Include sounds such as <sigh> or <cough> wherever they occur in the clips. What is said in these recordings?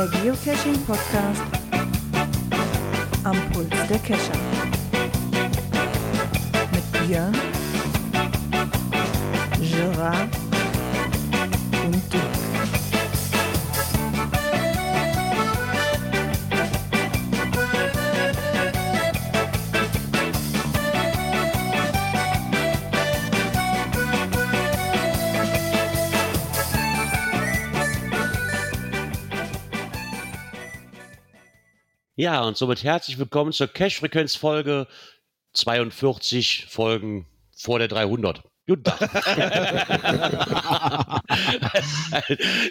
Der Geocaching-Podcast am Puls der Cacher. Mit Björn, Gerard Ja, und somit herzlich willkommen zur Cash-Frequenz-Folge 42 Folgen vor der 300. Guten Tag. <laughs>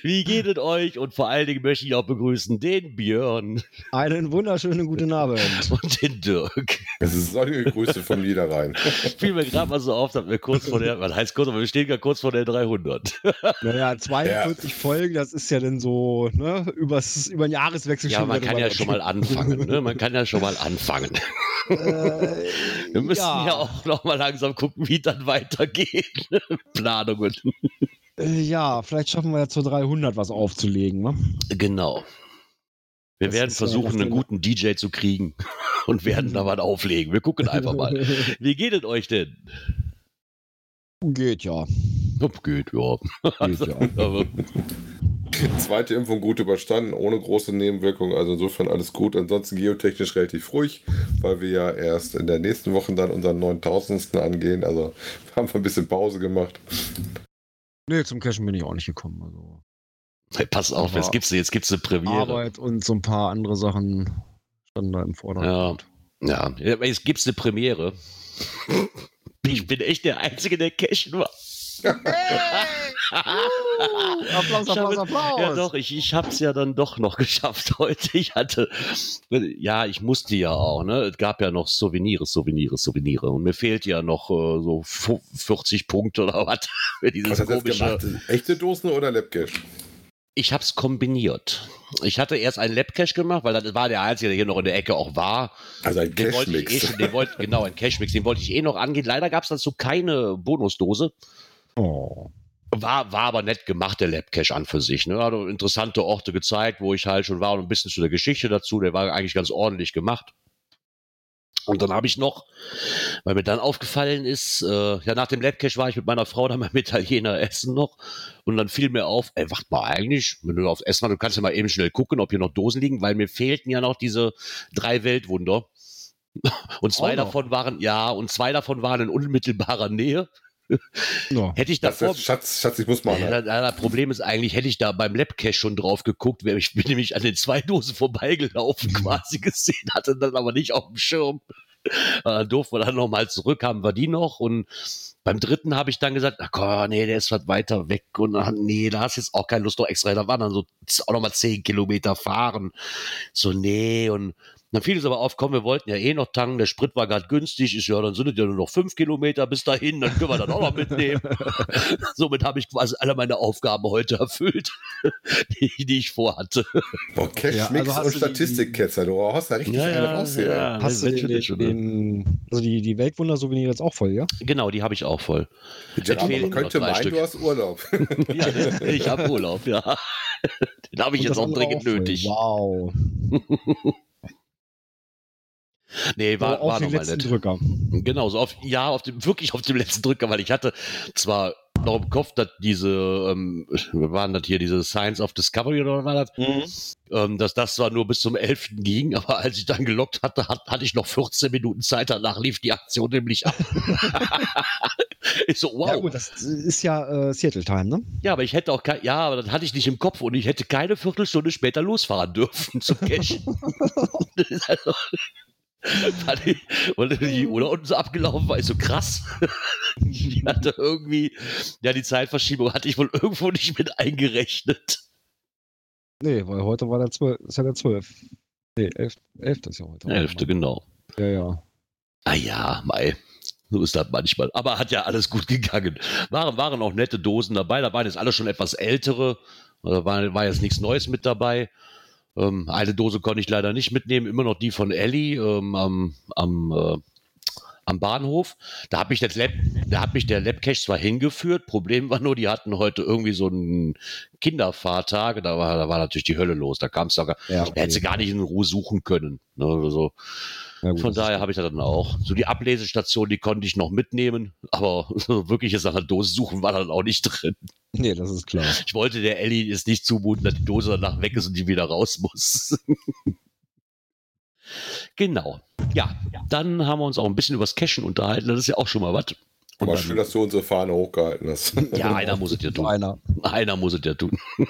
Wie geht es euch? Und vor allen Dingen möchte ich auch begrüßen den Björn Einen wunderschönen guten Abend. <laughs> und den Dirk. Das ist sonnige Grüße von Niederrhein. <laughs> Fiel mir gerade mal so auf, dass wir kurz vor der, was heißt kurz, aber wir stehen ja kurz vor der 300. Naja, 42 Folgen, das ist ja dann so, ne, übers, über den Jahreswechsel Ja, schon man wieder kann ja schon mal anfangen. Ne? Man kann ja schon mal anfangen. Äh, Wir müssen ja, auch noch mal langsam gucken, wie dann weitergeht. <laughs> Planungen. Äh, ja, vielleicht schaffen wir ja zur 300 was aufzulegen. Ne? Genau. Wir Das werden ja versuchen, das einen guten DJ zu kriegen <laughs> und werden da was auflegen. Wir gucken einfach mal. <laughs> Wie geht es euch denn? Geht ja. Geht, ja. Geht ja. Aber Zweite Impfung gut überstanden, ohne große Nebenwirkungen. Also insofern alles gut. Ansonsten geotechnisch relativ ruhig, weil wir ja erst in der nächsten Woche dann unseren 9000. angehen. Also <laughs> haben wir ein bisschen Pause gemacht. Nee, zum Cashen bin ich auch nicht gekommen. Also hey, pass auf, jetzt gibt's, jetzt gibt's eine Premiere. Arbeit und so ein paar andere Sachen standen da im Vordergrund. Ja, aber jetzt gibt's eine Premiere. <laughs> Ich bin echt der Einzige, der cashen war. Applaus, Ich habe- Applaus, Applaus. Ja, doch, ich, ich hab's ja dann doch noch <laughs> geschafft heute. Ich hatte, ja, ich musste ja auch, ne? Es gab ja noch Souvenirs, Souvenirs, Souvenirs. Und mir fehlt ja noch äh, so fu- 40 Punkte oder was <laughs> für Was dieses hast du jetzt komische. gemacht? Echte Dosen oder Labcash? Ich hab's kombiniert. Ich hatte erst einen Labcache gemacht, weil das war der einzige, der hier noch in der Ecke auch war. Also ein eh Cashmix. den wollte, genau, ein Cashmix, den wollte ich eh noch angehen. Leider gab's dazu keine Bonusdose. Oh. War, war aber nett gemacht, der Labcache an für sich. Ne? Hat interessante Orte gezeigt, wo ich halt schon war und ein bisschen zu der Geschichte dazu. Der war eigentlich ganz ordentlich gemacht. Und dann habe ich noch, weil mir dann aufgefallen ist, äh, ja, nach dem Labcache war ich mit meiner Frau dann beim Italiener essen noch. Und dann fiel mir auf, ey, warte mal, eigentlich, wenn du aufs Essen warst, du kannst ja mal eben schnell gucken, ob hier noch Dosen liegen, weil mir fehlten ja noch diese drei Weltwunder. <laughs> Und zwei davon waren, ja, und zwei davon waren in unmittelbarer Nähe. Ja. <laughs> Hätte ich Das davor, ist, Schatz, Schatz, ich muss mal. ja, das, Problem ist eigentlich, hätte ich da beim Labcache schon drauf geguckt, wäre ich <laughs> bin nämlich an den zwei Dosen vorbeigelaufen, quasi gesehen, hatte dann aber nicht auf dem Schirm. Äh, Dann durften wir dann nochmal zurück, haben wir die noch und beim dritten habe ich dann gesagt, ach komm, nee, der ist was weiter weg und ach, nee, da hast jetzt auch keine Lust noch extra, da waren dann so auch nochmal zehn Kilometer fahren. So, nee, und dann fiel es aber auf, komm, wir wollten ja eh noch tanken, der Sprit war gerade günstig, ist ja, dann sind es ja nur noch fünf Kilometer bis dahin, dann können wir dann auch noch mitnehmen. <laughs> Somit habe ich quasi alle meine Aufgaben heute erfüllt, <laughs> die, die ich vorhatte. Boah, Cashmix Ja, also und Statistikketzer. Du hast da richtig eine raus hier. ja, Hast du den, den, den, also die, die Weltwunder-Souvenir jetzt auch voll, ja? Genau, die habe ich auch voll. Fehlen man könnte meinen, Stück. du hast Urlaub. <laughs> Ja, ich habe Urlaub, ja. Den habe ich Und jetzt auch dringend voll. nötig. Wow. Nee, war, war nochmal letzten nett. Drücker. Genau, so auf, ja, auf dem, wirklich auf dem letzten Drücker, weil ich hatte zwar noch im Kopf, dass diese, ähm, waren das hier, diese Science of Discovery oder was war das? Ähm, dass das zwar nur bis zum 11. ging, aber als ich dann gelockt hatte, hat, hatte ich noch 14 Minuten Zeit, danach lief die Aktion nämlich ab. <laughs> <laughs> ich so, wow. Ja gut, das ist ja äh, Seattle Time, ne? Ja, aber ich hätte auch kein, ja, aber das hatte ich nicht im Kopf und ich hätte keine Viertelstunde später losfahren dürfen zum Cash. <laughs> Also- <laughs> und da unten so abgelaufen war, ich so krass. <laughs> Die hatte irgendwie, ja, die Zeitverschiebung hatte ich wohl irgendwo nicht mit eingerechnet. Nee, weil heute war der 12, ist ja der 12. Nee, 11, 11 ist ja heute. Elfte, genau. Ja, ja. Ah ja, Mai. So ist das manchmal. Aber hat ja alles gut gegangen. Waren, waren auch nette Dosen dabei. Da waren jetzt alle schon etwas ältere. Da war, war jetzt nichts Neues mit dabei. Ähm, eine Dose konnte ich leider nicht mitnehmen. Immer noch die von Ellie ähm, am, am, äh, am Bahnhof. Da hat mich, das Lab, da hat mich der Labcache zwar hingeführt, Problem war nur, die hatten heute irgendwie so einen Kinderfahrtag, da war, da war natürlich die Hölle los. Da kam es sogar, Ja, da hätte sie gar nicht in Ruhe suchen können. Ne, oder so. Gut, Von das daher habe ich das dann auch. So die Ablesestation, die konnte ich noch mitnehmen, aber <laughs> so wirkliches nach einer Dose suchen war dann auch nicht drin. Nee, das ist klar. Ich wollte der Ellie jetzt nicht zumuten, dass die Dose danach weg ist und die wieder raus muss. <laughs> genau. Ja, dann haben wir uns auch ein bisschen übers Cashen unterhalten. Das ist ja auch schon mal was. Und Aber schön, dass du unsere Fahne hochgehalten hast. ja, <laughs> einer muss es ja tun. Einer. Einer muss es ja tun. <laughs>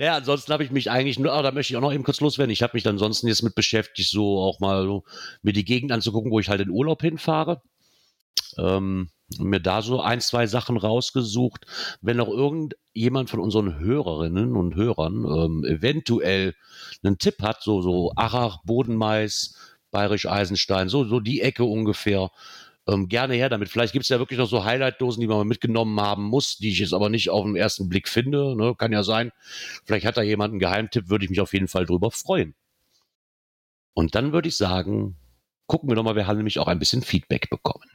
ja, ansonsten habe ich mich eigentlich nur, ah, da möchte ich auch noch eben kurz loswerden. Ich habe mich dann ansonsten jetzt mit beschäftigt, so auch mal so mir die Gegend anzugucken, wo ich halt in Urlaub hinfahre. Ähm, mir da so ein, zwei Sachen rausgesucht. Wenn noch irgendjemand von unseren Hörerinnen und Hörern ähm, eventuell einen Tipp hat, so, so Arach, Bodenmais, Bayerisch Eisenstein, so, so die Ecke ungefähr, ähm, gerne her damit. Vielleicht gibt es ja wirklich noch so Highlight-Dosen, die man mal mitgenommen haben muss, die ich jetzt aber nicht auf den ersten Blick finde. Ne? Kann ja sein. Vielleicht hat da jemand einen Geheimtipp, würde ich mich auf jeden Fall drüber freuen. Und dann würde ich sagen, gucken wir doch mal, wir haben nämlich auch ein bisschen Feedback bekommen.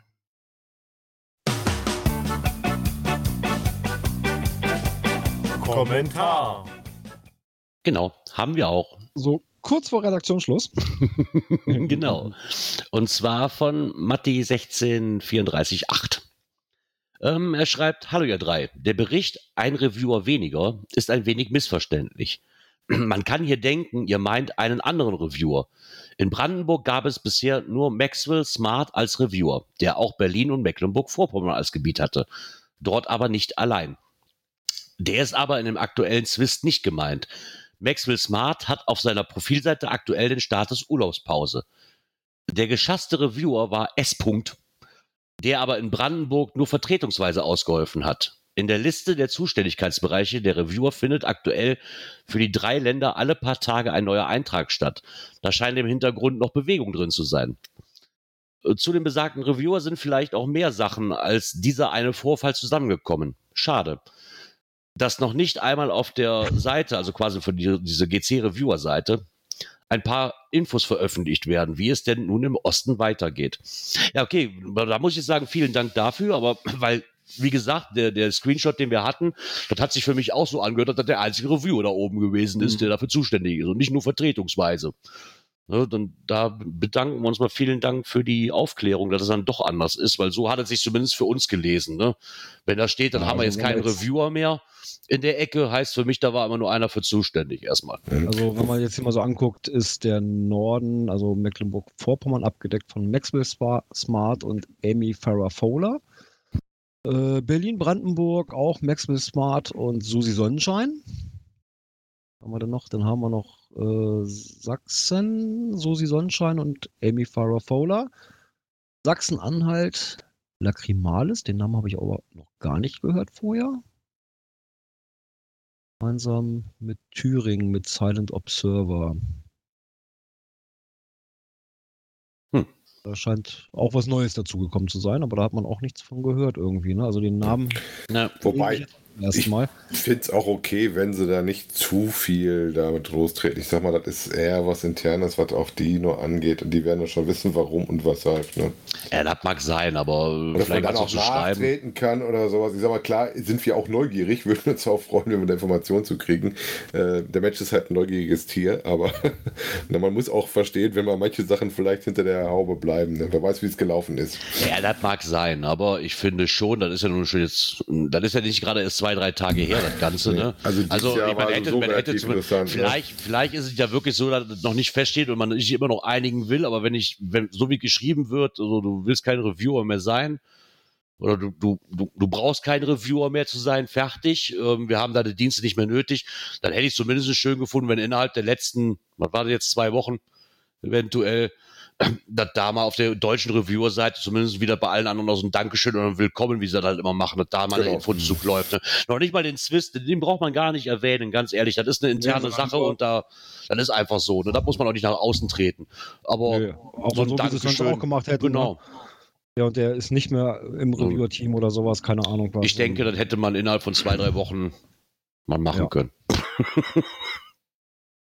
Kommentar. Genau, haben wir auch. So kurz vor Redaktionsschluss. <laughs> genau. Und zwar von Matti 16348. Ähm, er schreibt, hallo ihr drei, der Bericht Ein Reviewer weniger ist ein wenig missverständlich. <clears throat> Man kann hier denken, ihr meint einen anderen Reviewer. In Brandenburg gab es bisher nur Maxwell Smart als Reviewer, der auch Berlin und Mecklenburg-Vorpommern als Gebiet hatte. Dort aber nicht allein. Der ist aber in dem aktuellen Zwist nicht gemeint. Maxwell Smart hat auf seiner Profilseite aktuell den Status Urlaubspause. Der geschasste Reviewer war S. der aber in Brandenburg nur vertretungsweise ausgeholfen hat. In der Liste der Zuständigkeitsbereiche der Reviewer findet aktuell für die drei Länder alle paar Tage ein neuer Eintrag statt. Da scheint im Hintergrund noch Bewegung drin zu sein. Zu dem besagten Reviewer sind vielleicht auch mehr Sachen als dieser eine Vorfall zusammengekommen. Schade dass noch nicht einmal auf der Seite, also quasi für die, diese GC-Reviewer-Seite, ein paar Infos veröffentlicht werden, wie es denn nun im Osten weitergeht. Ja, okay, da muss ich sagen, vielen Dank dafür, aber <clears throat> weil, wie gesagt, der, der Screenshot, den wir hatten, das hat sich für mich auch so angehört, dass das der einzige Reviewer da oben gewesen ist, der dafür zuständig ist und nicht nur vertretungsweise. Ne, dann, da bedanken wir uns mal vielen Dank für die Aufklärung, dass es dann doch anders ist, weil so hat es sich zumindest für uns gelesen. Ne? Wenn da steht, dann Ja, haben wir jetzt keinen jetzt- Reviewer mehr in der Ecke, heißt für mich, da war immer nur einer für zuständig erstmal. Also wenn man jetzt hier mal so anguckt, ist der Norden, also Mecklenburg-Vorpommern, abgedeckt von Maxwell Smart und Amy Farrah Fowler. Äh, Berlin-Brandenburg auch Maxwell Smart und Susi Sonnenschein. Was haben wir denn noch? Dann haben wir noch äh, Sachsen, Susi Sonnenschein und Amy Farrah Fowler. Sachsen-Anhalt, Lacrimalis, den Namen habe ich aber noch gar nicht gehört vorher. Gemeinsam mit Thüringen, mit Silent Observer. Hm. Da scheint auch was Neues dazugekommen zu sein, aber da hat man auch nichts von gehört irgendwie. Ne? Also den Namen Na, Wobei, erstmal. ich finde es auch okay, wenn sie da nicht zu viel damit lostreten. Ich sag mal, das ist eher was Internes, was auch die nur angeht. Und die werden ja schon wissen, warum und weshalb. Ne? ja, das mag sein, aber Und dass man vielleicht dann kannst du auch so schreiben. nachtreten kann oder sowas. Ich sag mal, klar, sind wir auch neugierig, würden uns auch freuen, wenn wir da Informationen zu kriegen. Äh, der Mensch ist halt ein neugieriges Tier, aber <laughs> na, man muss auch verstehen, wenn man manche Sachen vielleicht hinter der Haube bleiben. Ne? Wer weiß, wie es gelaufen ist. Ja, das mag sein, aber ich finde schon, das ist ja nun schon jetzt, das ist ja nicht gerade erst zwei, drei Tage her, das Ganze, ne? Also also Jahr war hätte, so man hätte ne? vielleicht, vielleicht ist es ja wirklich so, dass es noch nicht feststeht und man sich immer noch einigen will, aber wenn ich, wenn so wie geschrieben wird, also du willst kein Reviewer mehr sein, oder du, du, du, du brauchst kein Reviewer mehr zu sein, fertig, ähm, wir haben deine Dienste nicht mehr nötig, dann hätte ich zumindest schön gefunden, wenn innerhalb der letzten, was war das jetzt, zwei Wochen, eventuell, dass da mal auf der deutschen Reviewer-Seite zumindest wieder bei allen anderen noch so ein Dankeschön oder ein Willkommen, wie sie das halt immer machen, dass da mal Genau. ein Infonzug läuft. Ne? Noch nicht mal den Zwist, den braucht man gar nicht erwähnen, ganz ehrlich. Das ist eine interne Nee, Sache und da, das ist einfach so. Ne? Da muss man auch nicht nach außen treten. Aber Nö, auch so so, ein sonst Dankeschön. auch gemacht hätten. genau. Ne? Ja, und der ist nicht mehr im Reviewer-Team oder sowas, keine Ahnung was. Ich denke, das hätte man innerhalb von zwei, drei Wochen mal machen Ja. können. <laughs>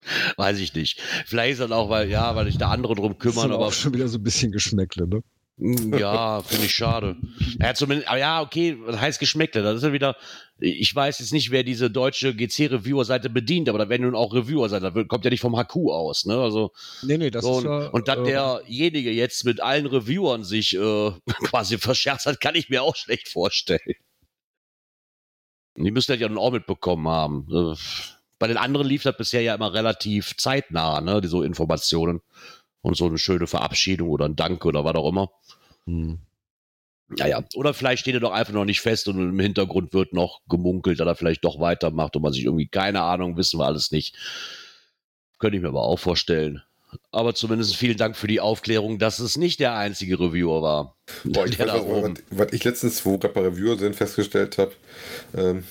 <laughs> Weiß ich nicht. Vielleicht ist das auch, weil, ja, weil sich da andere drum Das ist kümmern, aber aber auch schon wieder so ein bisschen Geschmäckle, ne? Mm, Ja, finde ich schade. Ja, zumindest, aber ja, okay, was heißt Geschmäckle? Das ist ja wieder, ich weiß jetzt nicht, wer diese deutsche GC-Reviewer-Seite bedient, aber da werden nun auch Reviewer-Seite, da wird- kommt ja nicht vom HQ aus, ne? Also, Nee, nee, das so, ist ja. und dass äh, derjenige jetzt mit allen Reviewern sich äh, <laughs> quasi verscherzt hat, kann ich mir auch schlecht vorstellen. Die müssen das ja nun auch mitbekommen haben. Äh, Bei den anderen lief das bisher ja immer relativ zeitnah, ne? Die so Informationen. Und so eine schöne Verabschiedung oder ein Dank oder was auch immer. hm. Naja, oder vielleicht steht er doch einfach noch nicht fest und im Hintergrund wird noch gemunkelt, dass er vielleicht doch weitermacht und man sich irgendwie, keine Ahnung, wissen wir alles nicht. Könnte ich mir aber auch vorstellen. Aber zumindest vielen Dank für die Aufklärung, dass es nicht der einzige Reviewer war. Boah, ich weiß, da was, was, ich letztens, wo gerade bei Reviewer sind, festgestellt habe, ähm,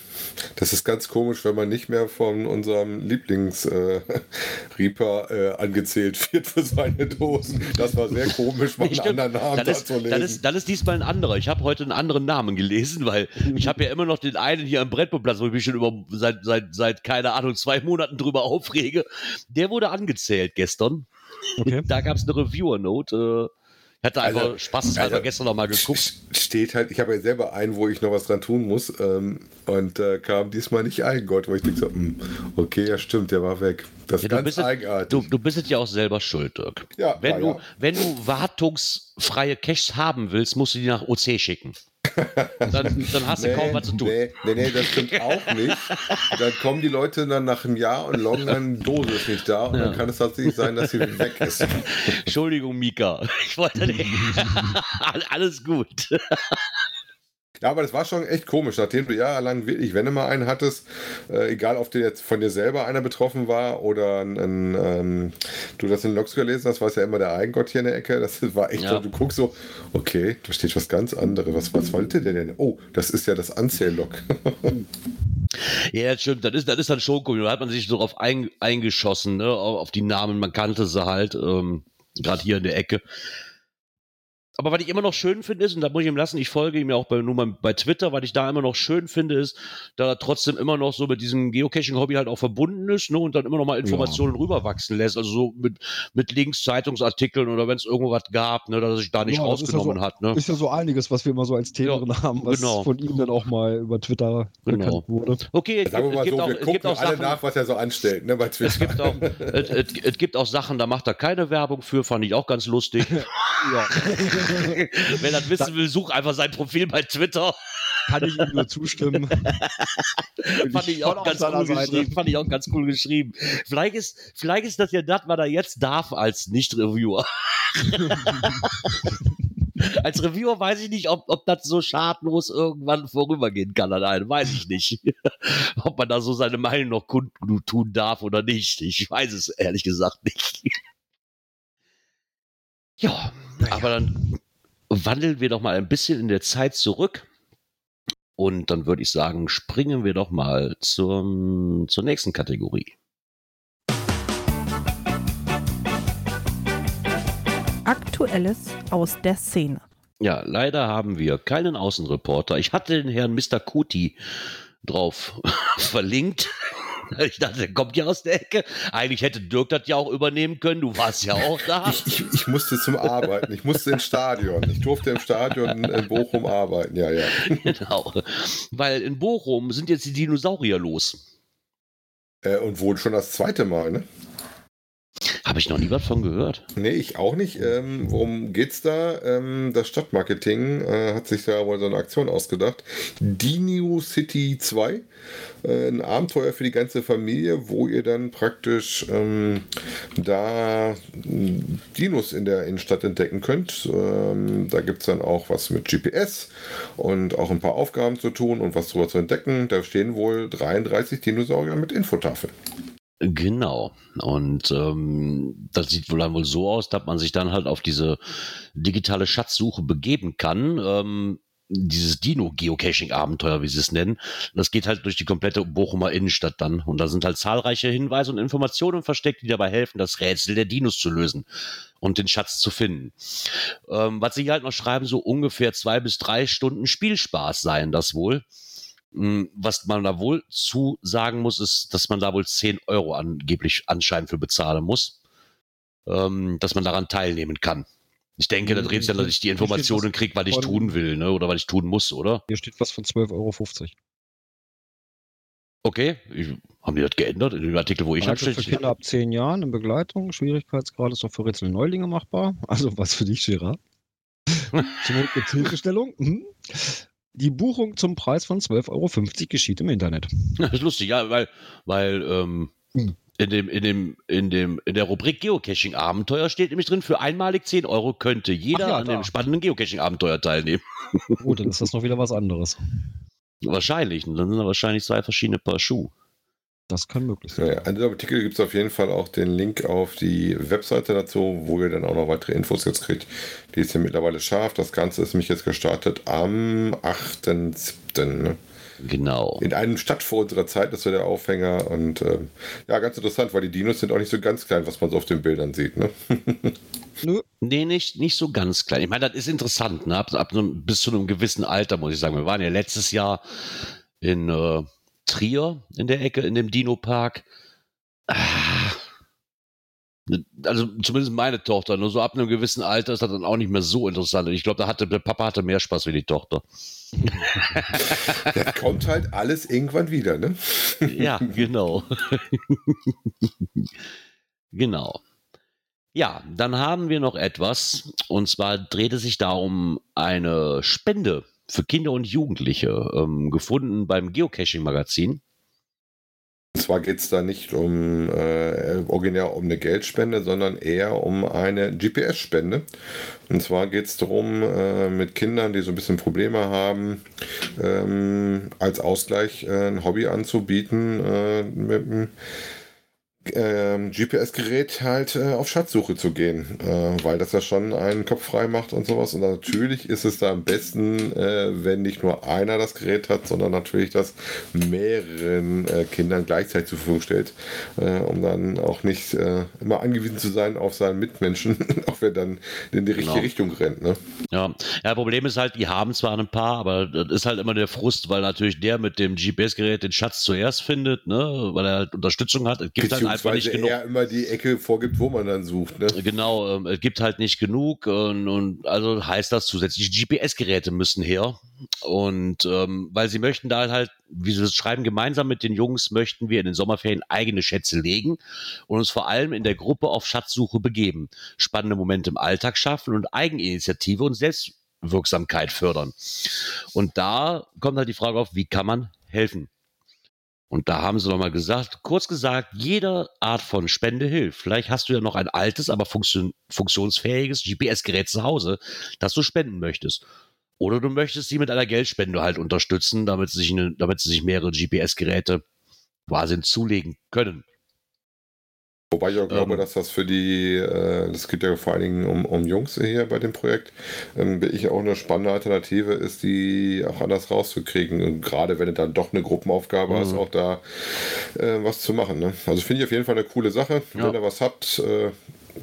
das ist ganz komisch, wenn man nicht mehr von unserem Lieblings-Reaper äh, <laughs> äh, angezählt wird für seine Dosen. Das war sehr komisch, mal einen Stimmt. anderen Namen dann, da ist, zu lesen. dann, ist, dann ist diesmal ein anderer. Ich habe heute einen anderen Namen gelesen, weil ich habe ja immer noch den einen hier am Brettbundplatz, wo ich mich schon über seit, seit, seit, keine Ahnung, zwei Monaten drüber aufrege. Der wurde angezählt gestern. Okay. Da gab es eine Reviewer-Note. Äh, ich hatte einfach Also, spaßeshalber also, gestern noch mal geguckt. Steht halt, ich habe ja selber einen, wo ich noch was dran tun muss ähm, und äh, kam diesmal nicht ein, Gott, wo ich denke so, hm, okay, ja stimmt, der war weg. Das Ja, ist du, ganz bist, es- eigenartig. du, du bist es ja auch selber schuld, Dirk. Ja, wenn, ja, du, ja. wenn du wartungsfreie Caches haben willst, musst du die nach OC schicken. Dann, dann hast du kaum was zu tun. Nee, nee, nee, das stimmt auch nicht. Dann kommen die Leute dann nach einem Jahr und loggen dann, Dose ist nicht da und Ja. dann kann es tatsächlich sein, dass sie weg ist. <laughs> Entschuldigung, Mika. Ich wollte nicht. <laughs> Alles gut. Ja, aber das war schon echt komisch, nachdem du jahrelang wirklich, wenn du mal einen hattest, äh, egal ob dir jetzt von dir selber einer betroffen war oder ein, ein, ähm, du das in Logs gelesen hast, war es ja immer der Eigengott hier in der Ecke. Das war echt Ja. so, du guckst so, okay, da steht was ganz anderes. Was, was wollte der denn? Oh, das ist ja das Anzähllog. <laughs> Ja, das stimmt. Das ist, das ist dann schon cool. Da hat man sich so drauf ein, eingeschossen, ne? auf die Namen. Man kannte sie halt, ähm, gerade hier in der Ecke. Aber was ich immer noch schön finde, ist, und da muss ich ihm lassen, ich folge ihm ja auch bei, nur mal bei Twitter, was ich da immer noch schön finde, ist, da er trotzdem immer noch so mit diesem Geocaching-Hobby halt auch verbunden ist, ne, und dann immer noch mal Informationen rüberwachsen lässt, also so mit, mit Links, Zeitungsartikeln oder wenn es irgendwo was gab, ne, dass er sich da nicht Ja, ist ja rausgenommen so- hat, ne. Ist ja so einiges, was wir immer so als Themen Ja, drin haben, was genau. von ihm dann auch mal über Twitter Genau. bekannt wurde. Okay, es Sagen wir gibt, mal es gibt so, auch, wir es gibt auch alle Sachen, nach, was er so anstellt, ne, bei Es Twitter. gibt auch, es, es, es gibt auch Sachen, da macht er keine Werbung für, fand ich auch ganz lustig. <laughs> Ja, <laughs> Wer das wissen will, such einfach sein Profil bei Twitter. kann ich ihm nur zustimmen. <laughs> Fand ich auch ganz cool geschrieben. Fand ich auch ganz cool geschrieben. Vielleicht ist, vielleicht ist das ja das, was er jetzt darf als Nicht-Reviewer. <laughs> als Reviewer weiß ich nicht, ob, ob das so schadlos irgendwann vorübergehen kann an einem. Weiß ich nicht. ob man da so seine Meinung noch kundtun darf oder nicht. Ich weiß es ehrlich gesagt nicht. ja, aber dann wandeln wir doch mal ein bisschen in der Zeit zurück. Und dann würde ich sagen, springen wir doch mal zum, zur nächsten Kategorie. Aktuelles aus der Szene. Ja, leider haben wir keinen Außenreporter. Ich hatte den Herrn Mr. Kuti drauf <laughs> verlinkt. <laughs> Ich dachte, der kommt ja aus der Ecke. Eigentlich hätte Dirk das ja auch übernehmen können. Du warst ja auch da. Ich, ich, ich musste zum Arbeiten, ich musste ins Stadion. Ich durfte im Stadion in Bochum arbeiten, ja, ja. <laughs> genau. Weil in Bochum sind jetzt die Dinosaurier los. Äh, und wohl schon das zweite Mal, ne? Habe ich noch nie was von gehört. Nee, ich auch nicht. Ähm, worum geht's da? Ähm, das Stadtmarketing äh, hat sich da wohl so eine Aktion ausgedacht. Dino City 2. Äh, ein Abenteuer für die ganze Familie, wo ihr dann praktisch ähm, da mh, Dinos in der Innenstadt entdecken könnt. Ähm, da gibt es dann auch was mit GPS und auch ein paar Aufgaben zu tun und was drüber zu entdecken. Da stehen wohl 33 Dinosaurier mit Infotafel. Genau. Und ähm, das sieht wohl dann wohl so aus, dass man sich dann halt auf diese digitale Schatzsuche begeben kann. Ähm, dieses Dino-Geocaching-Abenteuer, wie sie es nennen. Das geht halt durch die komplette Bochumer Innenstadt dann. Und da sind halt zahlreiche Hinweise und Informationen versteckt, die dabei helfen, das Rätsel der Dinos zu lösen und den Schatz zu finden. Ähm, was sie halt noch schreiben, so ungefähr zwei bis drei Stunden Spielspaß seien das wohl. Hm, Was man da wohl zu sagen muss, ist, dass man da wohl 10 Euro angeblich anscheinend für bezahlen muss, ähm, dass man daran teilnehmen kann. Ich denke, da Mhm, dreht sich dann, dass ich die Informationen kriege, was ich tun will, ne? oder was ich tun muss, oder? Hier steht was von 12,50 Euro. Okay, ich, haben die das geändert in dem Artikel, wo ich Also für? Kinder ab 10 Jahren in Begleitung. Schwierigkeitsgrad ist auch für Rätsel Neulinge machbar. <laughs> Also was für dich, Gerard. <laughs> Zum Not gibt's Hilfestellung. Mhm. Die Buchung zum Preis von 12,50 Euro geschieht im Internet. Das ist lustig, ja, weil, weil ähm, Hm. in, dem, in, dem, in, dem, in der Rubrik Geocaching-Abenteuer steht nämlich drin, für einmalig 10 Euro könnte jeder ja, an dem spannenden Geocaching-Abenteuer teilnehmen. Gut, dann ist das noch wieder was anderes. Wahrscheinlich. Dann sind da wahrscheinlich zwei verschiedene Paar Schuhe. Das kann möglich sein. Ja. An diesem Artikel gibt es auf jeden Fall auch den Link auf die Webseite dazu, wo ihr dann auch noch weitere Infos jetzt kriegt. Die ist ja mittlerweile scharf. Das Ganze ist mich jetzt gestartet am 8.7. Ne? Genau. In einem Stadt vor unserer Zeit, das war der Aufhänger. Und ähm, ja, ganz interessant, weil die Dinos sind auch nicht so ganz klein, was man so auf den Bildern sieht. Ne? <laughs> Nö, Nee, nicht, nicht so ganz klein. Ich meine, das ist interessant, ne? Ab, ab bis zu einem gewissen Alter, muss ich sagen. Wir waren ja letztes Jahr in äh, Trier in der Ecke, in dem Dino-Park. Ah. Also zumindest meine Tochter, nur so ab einem gewissen Alter ist das dann auch nicht mehr so interessant. Und ich glaube, da hatte der Papa hatte mehr Spaß wie die Tochter. <laughs> Das kommt halt alles irgendwann wieder. Ne? Ja, genau. <laughs> genau. Ja, dann haben wir noch etwas, und zwar dreht es sich da um eine Spende für Kinder und Jugendliche, ähm, gefunden beim Geocaching-Magazin. Und zwar geht es da nicht um äh, originär um eine Geldspende, sondern eher um eine GPS-Spende. Und zwar geht es darum, äh, mit Kindern, die so ein bisschen Probleme haben, ähm, als Ausgleich äh, ein Hobby anzubieten, äh, mit einem ähm, GPS-Gerät halt äh, auf Schatzsuche zu gehen, äh, weil das ja schon einen Kopf frei macht und sowas. Und natürlich ist es da am besten, äh, wenn nicht nur einer das Gerät hat, sondern natürlich das mehreren äh, Kindern gleichzeitig zur Verfügung stellt, äh, um dann auch nicht äh, immer angewiesen zu sein auf seinen Mitmenschen, <laughs> auch wenn dann in die richtige Genau. Richtung rennt. Ne? Ja, ja, Problem ist halt, die haben zwar ein paar, aber das ist halt immer der Frust, weil natürlich der mit dem GPS-Gerät den Schatz zuerst findet, ne, weil er halt Unterstützung hat. Es gibt halt einfach nicht genug. er immer die Ecke vorgibt, wo man dann sucht. Ne? Genau, ähm, es gibt halt nicht genug und, und also heißt das zusätzliche GPS-Geräte müssen her. Und ähm, weil sie möchten da halt, wie sie das schreiben, gemeinsam mit den Jungs möchten wir in den Sommerferien eigene Schätze legen und uns vor allem in der Gruppe auf Schatzsuche begeben, spannende Momente im Alltag schaffen und Eigeninitiative und Selbstwirksamkeit fördern. Und da kommt halt die Frage auf, wie kann man helfen? Und da haben sie nochmal gesagt, kurz gesagt, jede Art von Spende hilft. Vielleicht hast du ja noch ein altes, aber funktion funktionsfähiges GPS-Gerät zu Hause, das du spenden möchtest. Oder du möchtest sie mit einer Geldspende halt unterstützen, damit sie sich, eine, damit sie sich mehrere GPS-Geräte quasi zulegen können. Wobei ich auch glaube, Ähm. dass das für die, äh, das geht ja vor allen Dingen um, um Jungs hier bei dem Projekt, ähm, bin ich auch eine spannende Alternative ist, die auch anders rauszukriegen. Und gerade wenn du dann doch eine Gruppenaufgabe Mhm. hast, auch da äh, was zu machen. Ne? Also finde ich auf jeden Fall eine coole Sache. Ja. Wenn ihr was habt, äh,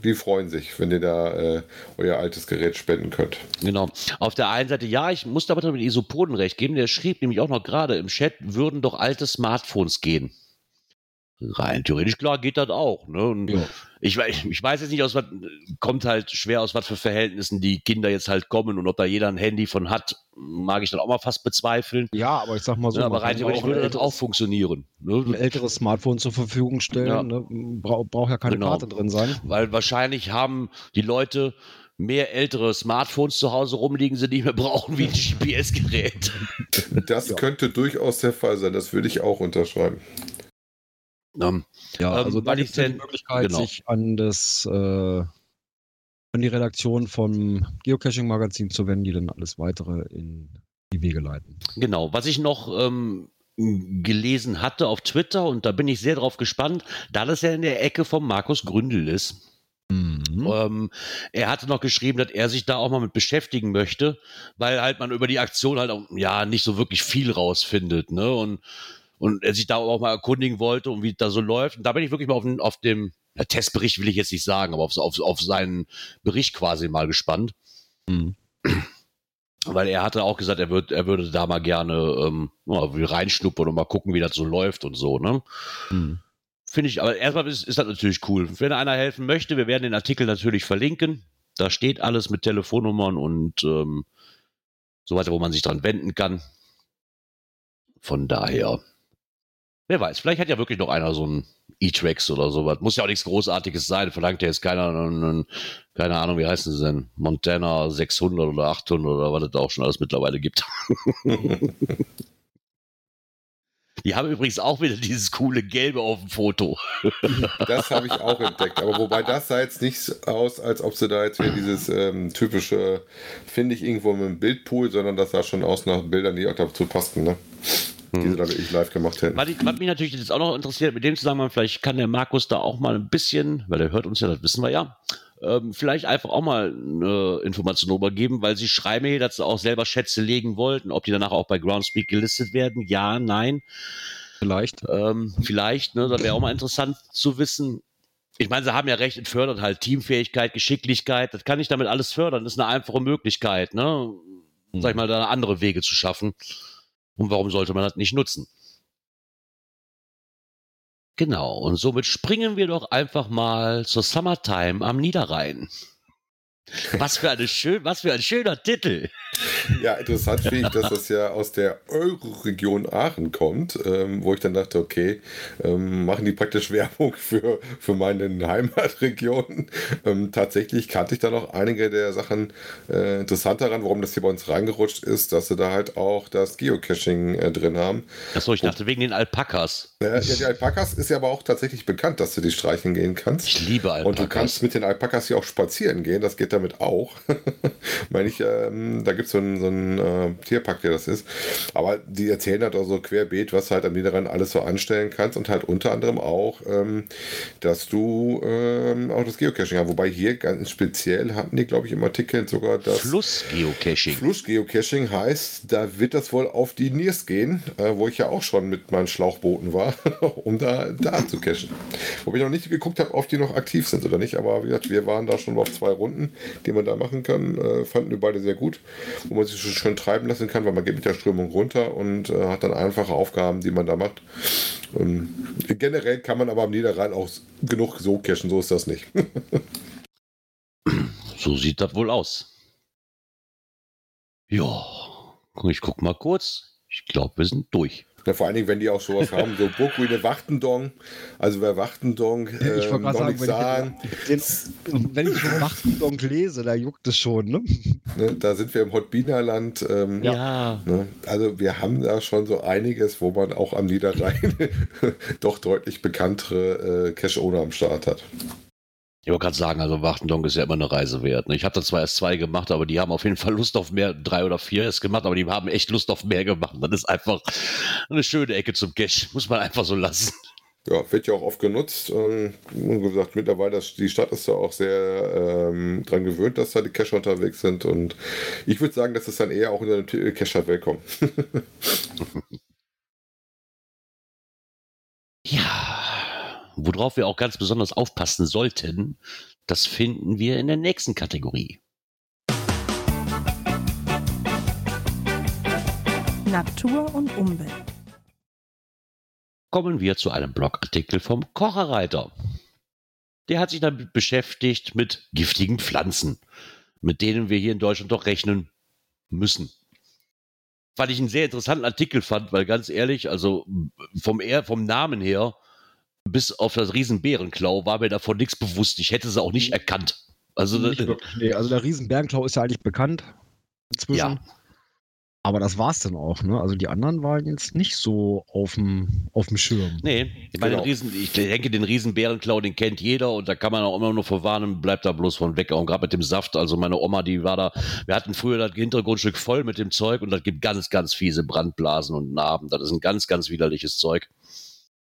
die freuen sich, wenn ihr da äh, euer altes Gerät spenden könnt. Genau. Auf der einen Seite, ja, ich musste aber mit Isopoden recht geben. Der schrieb nämlich auch noch gerade im Chat, würden doch alte Smartphones gehen. Rein theoretisch, klar, geht das auch. Ne? Und Ja. ich, ich weiß jetzt nicht, aus was, kommt halt schwer aus was für Verhältnissen die Kinder jetzt halt kommen und ob da jeder ein Handy von hat, mag ich dann auch mal fast bezweifeln. Ja, aber ich sag mal so, Ja, man aber rein theoretisch auch würde ein das auch funktionieren. ein Ne? älteres Smartphone zur Verfügung stellen. Ja. Ne? Bra braucht ja keine Genau. Karte drin sein. Weil wahrscheinlich haben die Leute mehr ältere Smartphones zu Hause rumliegen, sie nicht mehr brauchen wie ein GPS-Gerät. Das Ja. könnte durchaus der Fall sein, das würde ich auch unterschreiben. Ähm, Ja, Ähm, also da weil gibt ich es ja die Möglichkeit, genau. sich an das äh, an die Redaktion vom Geocaching-Magazin zu wenden, die dann alles weitere in die Wege leiten. Genau, was ich noch ähm, gelesen hatte auf Twitter und da bin ich sehr drauf gespannt, da das ja in der Ecke von Markus Gründel ist. Mhm. Ähm, er hatte noch geschrieben, dass er sich da auch mal mit beschäftigen möchte, weil halt man über die Aktion halt auch, ja nicht so wirklich viel rausfindet, ne? Und, und er sich da auch mal erkundigen wollte und wie das da so läuft. Und da bin ich wirklich mal auf, auf dem ja, Testbericht will ich jetzt nicht sagen, aber auf, auf, auf seinen Bericht quasi mal gespannt. Mhm. weil er hatte auch gesagt, er, würd, er würde da mal gerne ähm, reinschnuppern und mal gucken, wie das so läuft und so. Ne? Hm. Finde ich, aber erstmal ist, ist das natürlich cool. Wenn einer helfen möchte, wir werden den Artikel natürlich verlinken. Da steht alles mit Telefonnummern und ähm, so weiter, wo man sich dran wenden kann. Von daher, wer weiß, vielleicht hat ja wirklich noch einer so ein E-Tracks oder sowas. Muss ja auch nichts Großartiges sein. Verlangt ja jetzt keiner, keine Ahnung, wie heißen sie denn? Montana 600 oder 800 oder was es da auch schon alles mittlerweile gibt. <laughs> Die haben übrigens auch wieder dieses coole Gelbe auf dem Foto. <laughs> Das habe ich auch entdeckt. Aber wobei das sah jetzt nicht aus, als ob sie da jetzt wieder dieses ähm, typische, finde ich irgendwo mit einem Bildpool, sondern das sah schon aus nach Bildern, die auch dazu passten, ne? Die sie hm. da wirklich live gemacht hätten. Was, was mich natürlich jetzt auch noch interessiert, mit dem Zusammenhang, vielleicht kann der Markus da auch mal ein bisschen, weil er hört uns ja, das wissen wir ja, ähm, vielleicht einfach auch mal eine Information übergeben, weil sie schreiben hier, dass sie auch selber Schätze legen wollten, ob die danach auch bei Groundspeak gelistet werden. Ja, nein. Vielleicht. Ähm, vielleicht, ne, das wäre auch mal interessant zu wissen. Ich meine, sie haben ja recht, es fördert halt Teamfähigkeit, Geschicklichkeit. Das kann ich damit alles fördern. Das ist eine einfache Möglichkeit, ne? Hm. Sag ich mal, da andere Wege zu schaffen. Und warum sollte man das nicht nutzen? Genau, und somit springen wir doch einfach mal zur Summertime am Niederrhein. Was für, eine schön, was für ein schöner Titel. Ja, interessant finde ich, dass das ja aus der Euro-Region Aachen kommt, ähm, wo ich dann dachte, okay, ähm, machen die praktisch Werbung für, für meine Heimatregion. Ähm, tatsächlich kannte ich da noch einige der Sachen äh, interessant daran, warum das hier bei uns reingerutscht ist, dass sie da halt auch das Geocaching äh, drin haben. Achso, ich dachte wegen den Alpakas. Äh, ja, die Alpakas ist ja aber auch tatsächlich bekannt, dass du die streichen gehen kannst. Ich liebe Alpakas. Und du kannst mit den Alpakas hier auch spazieren gehen, das geht damit auch. <laughs> Meine ich, ähm, da gibt es so ein, so ein äh, Tierpark, der das ist. Aber die erzählen halt auch so querbeet, was halt am Niederrhein alles so anstellen kannst und halt unter anderem auch, ähm, dass du ähm, auch das Geocaching hast. Wobei hier ganz speziell hatten die, glaube ich, im Artikel sogar das Flussgeocaching. Flussgeocaching heißt, da wird das wohl auf die Niers gehen, äh, wo ich ja auch schon mit meinen Schlauchbooten war, <laughs> um da, da zu cachen. Wobei ich noch nicht geguckt habe, ob die noch aktiv sind oder nicht, aber wie gesagt, wir waren da schon auf zwei Runden, <laughs> die man da machen kann. Äh, fanden wir beide sehr gut, wo man sich schön treiben lassen kann, weil man geht mit der Strömung runter und äh, hat dann einfache Aufgaben, die man da macht. Ähm, generell kann man aber am Niederrhein auch genug so cashen, so ist das nicht. <laughs> so sieht das wohl aus. Ja, ich guck mal kurz. Ich glaube, wir sind durch. Ja, vor allen Dingen, wenn die auch sowas haben, so Burgruine Wachtendong. Also wer Wachtendong äh, ich noch sagen, nichts sagen. Den, wenn ich von Wachtendong lese, da juckt es schon. Ne? Ne, da sind wir im Hotbinerland. Ähm, ja. Ne? Also wir haben da schon so einiges, wo man auch am Niederrhein <laughs> doch deutlich bekanntere äh, Cash-Owner am Start hat. Ich wollte gerade sagen, also Wachtendonk ist ja immer eine Reise wert. Ne? Ich habe da zwar erst zwei gemacht, aber die haben auf jeden Fall Lust auf mehr, drei oder vier erst gemacht, aber die haben echt Lust auf mehr gemacht. Das ist einfach eine schöne Ecke zum Cash, muss man einfach so lassen. Ja, wird ja auch oft genutzt. Ähm, wie gesagt, mittlerweile, die Stadt ist da auch sehr ähm, dran gewöhnt, dass da die Cacher unterwegs sind. Und ich würde sagen, das ist dann eher auch unter dem Titel Cacher Willkommen. <laughs> ja, Worauf wir auch ganz besonders aufpassen sollten, das finden wir in der nächsten Kategorie. Natur und Umwelt. Kommen wir zu einem Blogartikel vom Kocherreiter. Der hat sich damit beschäftigt mit giftigen Pflanzen, mit denen wir hier in Deutschland doch rechnen müssen. Weil ich einen sehr interessanten Artikel fand, weil ganz ehrlich, also vom, vom Namen her bis auf das Riesenbärenklau war mir davon nichts bewusst. Ich hätte sie auch nicht erkannt. Also, nicht wirklich, nee, also der Riesenbärenklau ist ja eigentlich bekannt inzwischen. Ja. Aber das war's dann auch, ne? Also die anderen waren jetzt nicht so auf dem, auf dem Schirm. Nee, ich meine, genau. Riesen, ich denke, den Riesenbärenklau, den kennt jeder und da kann man auch immer nur verwarnen, bleibt da bloß von weg. Und gerade mit dem Saft, also meine Oma, die war da, wir hatten früher das Hintergrundstück voll mit dem Zeug und das gibt ganz, ganz fiese Brandblasen und Narben. Das ist ein ganz, ganz widerliches Zeug.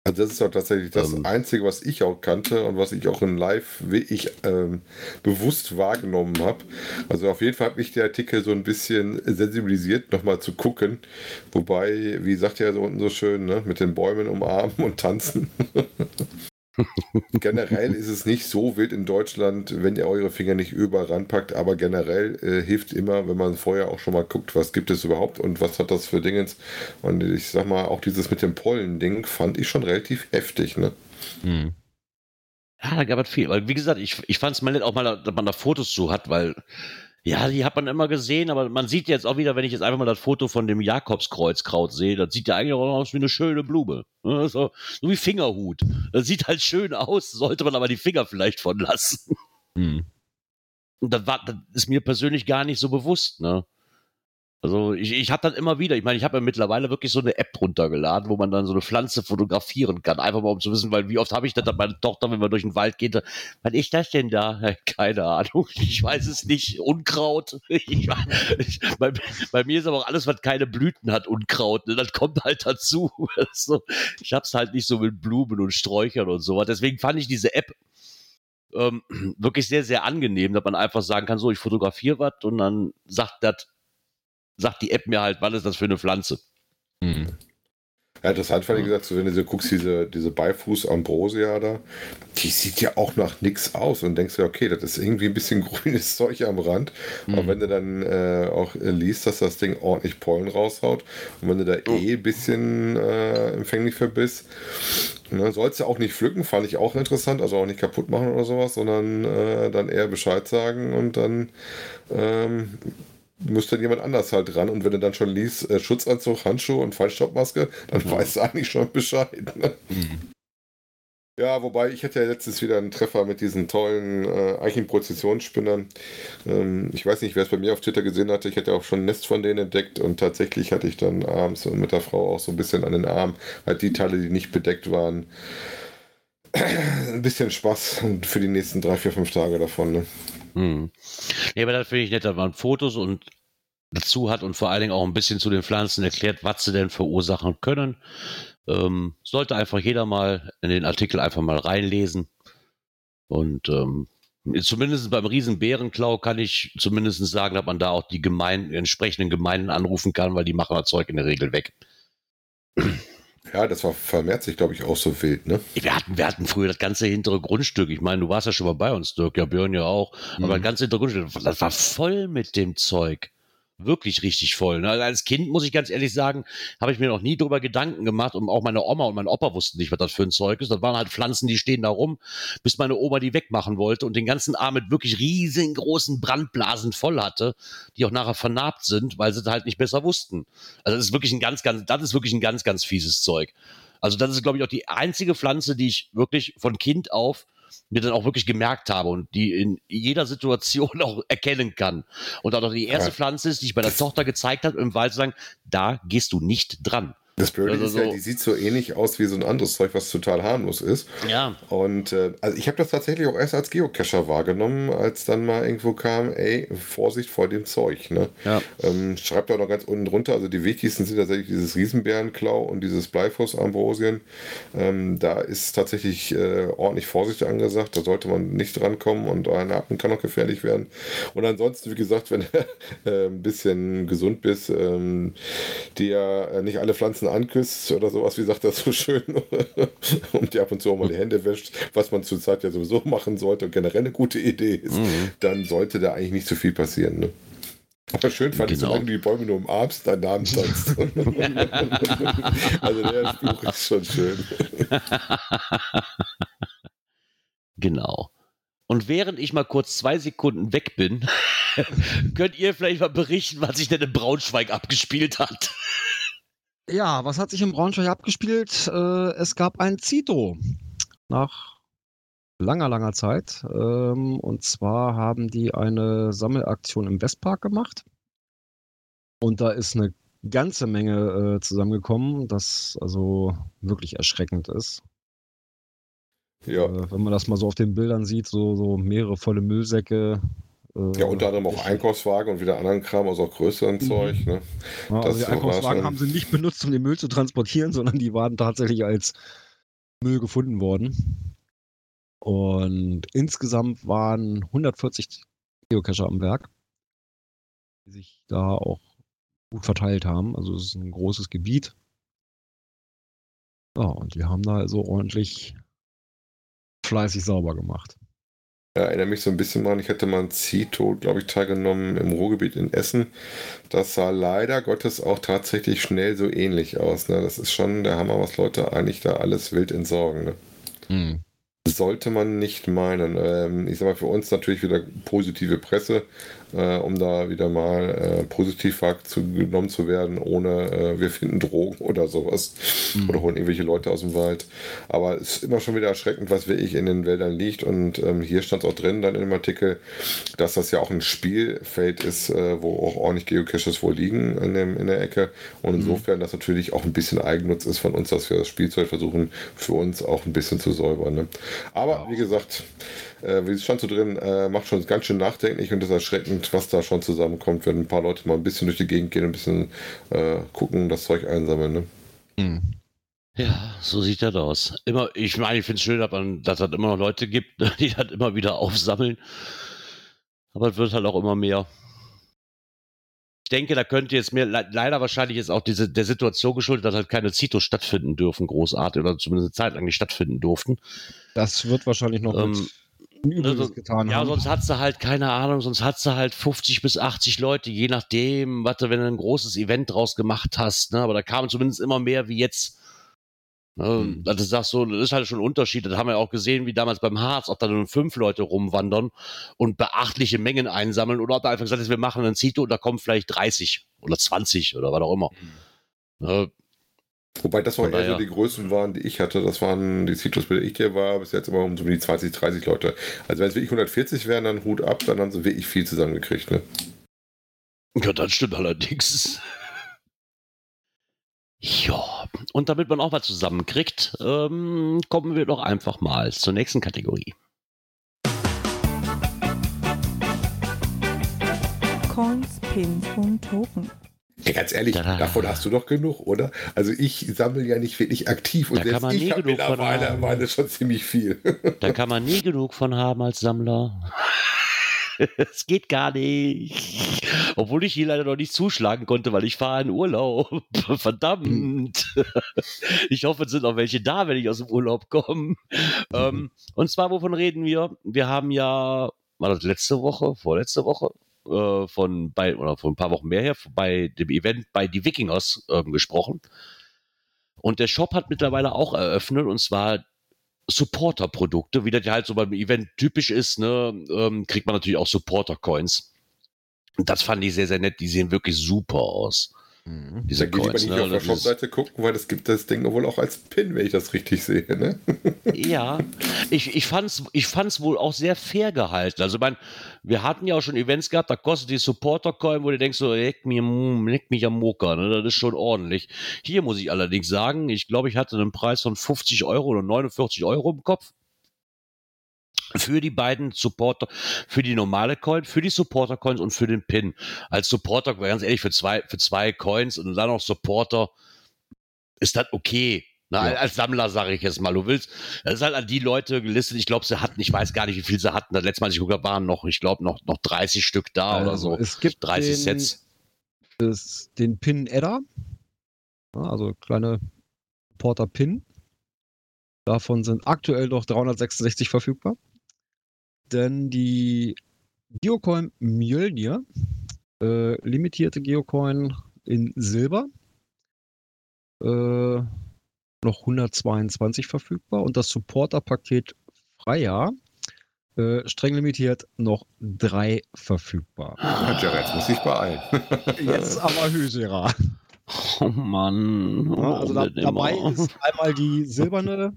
Also das ist auch tatsächlich das ähm, Einzige, was ich auch kannte und was ich auch in Live ich ähm, bewusst wahrgenommen habe. Also auf jeden Fall hat mich der Artikel so ein bisschen sensibilisiert, nochmal zu gucken. Wobei, wie sagt er so unten so schön, ne, mit den Bäumen umarmen und tanzen. <laughs> <laughs> generell ist es nicht so wild in Deutschland, wenn ihr eure Finger nicht überall ranpackt, aber generell äh, hilft immer, wenn man vorher auch schon mal guckt, was gibt es überhaupt und was hat das für Dingens. Und ich sag mal, auch dieses mit dem Pollen-Ding fand ich schon relativ heftig, ne? Hm. Ja, da gab es viel. Weil, wie gesagt, ich, ich fand es mal nett, auch mal, dass man da Fotos zu hat, weil ja, die hat man immer gesehen, aber man sieht jetzt auch wieder, wenn ich jetzt einfach mal das Foto von dem Jakobskreuzkraut sehe, das sieht ja eigentlich auch aus wie eine schöne Blume. So, so wie Fingerhut. Das sieht halt schön aus, sollte man aber die Finger vielleicht von lassen. Hm. Und das, war, das ist mir persönlich gar nicht so bewusst, ne? Also ich, ich habe das immer wieder, ich meine, ich habe ja mittlerweile wirklich so eine App runtergeladen, wo man dann so eine Pflanze fotografieren kann, einfach mal um zu wissen, weil wie oft habe ich das dann meine Tochter, wenn wir durch den Wald gehen, was ist das denn da? <laughs> Keine Ahnung, ich weiß es nicht, Unkraut. <laughs> Ich, ich, bei, bei, mir ist aber auch alles, was keine Blüten hat, Unkraut, ne? das kommt halt dazu. <laughs> So, ich habe es halt nicht so mit Blumen und Sträuchern und sowas, deswegen fand ich diese App ähm, <clears throat> wirklich sehr, sehr angenehm, dass man einfach sagen kann, so, ich fotografiere was und dann sagt das sagt die App mir halt, was ist das für eine Pflanze. Mhm. Ja, interessant fand ich gesagt, so, wenn du so guckst, diese, diese Beifuß Ambrosia da, die sieht ja auch nach nichts aus und denkst ja, okay, das ist irgendwie ein bisschen <laughs> grünes Zeug am Rand. Mhm. Aber wenn du dann äh, auch äh, liest, dass das Ding ordentlich Pollen raushaut und wenn du da eh ein bisschen äh, empfänglich für bist, ne, sollst du auch nicht pflücken, fand ich auch interessant, also auch nicht kaputt machen oder sowas, sondern äh, dann eher Bescheid sagen und dann ähm, muss dann jemand anders halt ran. Und wenn du dann schon liest, äh, Schutzanzug, Handschuhe und Feinstaubmaske, dann mhm. weißt du eigentlich schon Bescheid. Ne? Mhm. Ja, wobei ich hatte ja letztens wieder einen Treffer mit diesen tollen äh, Eichenprozessionsspinnern. Ähm, ich weiß nicht, wer es bei mir auf Twitter gesehen hatte. Ich hatte auch schon ein Nest von denen entdeckt und tatsächlich hatte ich dann abends mit der Frau auch so ein bisschen an den Arm halt die Teile, die nicht bedeckt waren. ein bisschen Spaß für die nächsten drei, vier, fünf Tage davon. Ne? Hm. Ja, aber das finde ich nett, dass man Fotos und dazu hat und vor allen Dingen auch ein bisschen zu den Pflanzen erklärt, was sie denn verursachen können. Ähm, sollte einfach jeder mal in den Artikel einfach mal reinlesen. Und ähm, zumindest beim Riesenbärenklau kann ich zumindest sagen, dass man da auch die Gemeinden, entsprechenden Gemeinden anrufen kann, weil die machen das Zeug in der Regel weg. Ja, das war vermehrt sich, glaube ich, auch so wild, ne? Wir hatten, wir hatten früher das ganze hintere Grundstück. Ich meine, du warst ja schon mal bei uns, Dirk, ja, Björn ja auch. Mhm. Aber das ganze hintere Grundstück, das war voll mit dem Zeug wirklich richtig voll. Ne? Als Kind, muss ich ganz ehrlich sagen, habe ich mir noch nie darüber Gedanken gemacht und auch meine Oma und mein Opa wussten nicht, was das für ein Zeug ist. Das waren halt Pflanzen, die stehen da rum, bis meine Oma die wegmachen wollte und den ganzen Arm mit wirklich riesengroßen Brandblasen voll hatte, die auch nachher vernarbt sind, weil sie halt nicht besser wussten. Also das ist wirklich ein ganz, ganz, das ist wirklich ein ganz, ganz fieses Zeug. Also das ist, glaube ich, auch die einzige Pflanze, die ich wirklich von Kind auf mir dann auch wirklich gemerkt habe und die in jeder Situation <laughs> auch erkennen kann. Und auch die erste ja. Pflanze ist, die ich bei der Tochter gezeigt habe, im Wald zu sagen, da gehst du nicht dran. Das Blöde also ist ja, die sieht so ähnlich aus wie so ein anderes Zeug, was total harmlos ist. Ja. Und äh, also ich habe das tatsächlich auch erst als Geocacher wahrgenommen, als dann mal irgendwo kam, ey, Vorsicht vor dem Zeug. Ne? Ja. Ähm, schreibt auch noch ganz unten drunter, also die wichtigsten sind tatsächlich dieses Riesenbärenklau und dieses Bleifuß-Ambrosien. Ähm, da ist tatsächlich äh, ordentlich Vorsicht angesagt, da sollte man nicht drankommen und ein Atmen kann auch gefährlich werden. Und ansonsten, wie gesagt, wenn <laughs> du äh, ein bisschen gesund bist, ähm, dir äh, nicht alle Pflanzen Pflanzen anküsst oder sowas, wie sagt das so schön, <laughs> und die ab und zu auch mal die Hände wäscht, was man zurzeit ja sowieso machen sollte und generell eine gute Idee ist, mhm. dann sollte da eigentlich nicht so viel passieren. Ne? Aber schön fand genau. ich, solange du die Bäume nur umarmst, deinen Namen sagst. <laughs> also der Spruch ist schon schön. genau. Und während ich mal kurz zwei Sekunden weg bin, <laughs> könnt ihr vielleicht mal berichten, was sich denn in Braunschweig abgespielt hat. Ja, was hat sich in Braunschweig abgespielt? Äh, es gab ein Zito nach langer, langer Zeit. Ähm, und zwar haben die eine Sammelaktion im Westpark gemacht. Und da ist eine ganze Menge äh, zusammengekommen, das also wirklich erschreckend ist. Ja. Äh, wenn man das mal so auf den Bildern sieht, so, so mehrere volle Müllsäcke, ja, unter anderem auch Einkaufswagen und wieder anderen Kram, also auch größeren mhm. Zeug. Ne? Ja, also die Einkaufswagen haben sie nicht benutzt, um den Müll zu transportieren, <laughs> sondern die waren tatsächlich als Müll gefunden worden. Und insgesamt waren 140 Geocacher am Werk, die sich da auch gut verteilt haben. Also es ist ein großes Gebiet. Ja, und die haben da also ordentlich fleißig sauber gemacht. Ja, erinnere mich so ein bisschen mal, ich hatte mal ein Zito, glaube ich, teilgenommen im Ruhrgebiet in Essen. Das sah leider Gottes auch tatsächlich schnell so ähnlich aus. Ne? Das ist schon der Hammer, was Leute eigentlich da alles wild entsorgen. Ne? Mhm. Sollte man nicht meinen. Ähm, ich sag mal, für uns natürlich wieder positive Presse, äh, um da wieder mal äh, positiv genommen zu werden, ohne äh, wir finden Drogen oder sowas. Mhm. Oder holen irgendwelche Leute aus dem Wald. Aber es ist immer schon wieder erschreckend, was wirklich in den Wäldern liegt. Und ähm, hier stand es auch drin dann in dem Artikel, dass das ja auch ein Spielfeld ist, äh, wo auch ordentlich Geocaches wohl liegen in, dem, in der Ecke. Und mhm. insofern das natürlich auch ein bisschen Eigennutz ist von uns, dass wir das Spielzeug versuchen, für uns auch ein bisschen zu säubern. Ne? Aber wie gesagt, äh, wie es stand so drin, äh, macht schon ganz schön nachdenklich und ist erschreckend, was da schon zusammenkommt, wenn ein paar Leute mal ein bisschen durch die Gegend gehen, ein bisschen äh, gucken, das Zeug einsammeln. Ne? Mhm. Ja, so sieht das aus. Immer, ich meine, ich finde es schön, dass, man, dass es immer noch Leute gibt, <laughs> die das immer wieder aufsammeln. Aber es wird halt auch immer mehr. Ich denke, da könnte jetzt mehr, leider wahrscheinlich ist auch diese, der Situation geschuldet, dass halt keine Zitos stattfinden dürfen, großartig, oder zumindest eine Zeit lang nicht stattfinden durften. Das wird wahrscheinlich noch ähm, Übriges getan ja, haben. sonst hat sie halt, keine Ahnung, sonst hat sie halt 50 bis 80 Leute, je nachdem, was du, wenn du ein großes Event draus gemacht hast, ne? aber da kamen zumindest immer mehr wie jetzt. Ne? Hm. Also das, ist so, das ist halt schon ein Unterschied. Das haben wir auch gesehen, wie damals beim Harz, ob da nur fünf Leute rumwandern und beachtliche Mengen einsammeln oder ob da einfach gesagt ist, wir machen ein Zito und da kommen vielleicht 30 oder 20 oder was auch immer. Hm. Ne? Wobei das auch eher so die Größen waren, die ich hatte. Das waren die Citrus, bei der ich hier war, bis jetzt immer um so die 20, 30 Leute. Also wenn es wirklich 140 wären, dann Hut ab, dann haben sie wirklich viel zusammengekriegt. Ne? Ja, das stimmt allerdings. Ja, und damit man auch mal zusammenkriegt, ähm, kommen wir doch einfach mal zur nächsten Kategorie. Coins, Pins und Token. Ja, ganz ehrlich, Tada. davon hast du doch genug, oder? Also ich sammle ja nicht wirklich aktiv und da selbst ich habe mittlerweile meine schon ziemlich viel. <laughs> Da kann man nie genug von haben als Sammler. <laughs> Es geht gar nicht. Obwohl ich hier leider noch nicht zuschlagen konnte, weil ich fahre in Urlaub. <laughs> Verdammt. Ich hoffe, es sind noch welche da, wenn ich aus dem Urlaub komme. Ähm, und zwar, wovon reden wir? Wir haben ja, war das letzte Woche, vorletzte Woche, äh, von bei oder von ein paar Wochen mehr her bei dem Event bei die Wikingers äh, gesprochen. Und der Shop hat mittlerweile auch eröffnet und zwar Supporter-Produkte, wie das ja halt so beim Event typisch ist, ne, ähm, kriegt man natürlich auch Supporter-Coins. Das fand ich sehr, sehr nett. Die sehen wirklich super aus. Mhm. Diese da Coins, geht ne? nicht auf der Shopseite gucken, weil es gibt das Ding wohl auch als Pin, wenn ich das richtig sehe. Ne? <laughs> ja, ich, ich fand es ich fand's wohl auch sehr fair gehalten. Also, mein, wir hatten ja auch schon Events gehabt, da kostet die Supporter-Coin, wo du denkst, so, leck, mir, leck mich am Moker, ne? das ist schon ordentlich. Hier muss ich allerdings sagen, ich glaube, ich hatte einen Preis von 50 Euro oder 49 Euro im Kopf für die beiden Supporter, für die normale Coin, für die Supporter Coins und für den Pin. Als Supporter, ganz ehrlich, für zwei, für zwei Coins und dann noch Supporter ist das okay. Na, ja. Als Sammler sage ich jetzt mal, du willst, das ist halt an die Leute gelistet. Ich glaube, sie hatten, ich weiß gar nicht, wie viel sie hatten. Das letzte Mal, ich gucke, waren noch, ich glaube, noch, noch 30 Stück da also, oder so. Es gibt 30 den, Sets. Das, den Pin Edda, also kleine Porter Pin. Davon sind aktuell noch 366 verfügbar denn die Geocoin Mjölnir, äh, limitierte Geocoin in Silber, äh, noch 122 verfügbar und das Supporter-Paket Freier, äh, streng limitiert, noch drei verfügbar. Ja, jetzt muss ich beeilen. <laughs> jetzt aber Hysera. Oh Mann. Ja, also da, dabei ist einmal die silberne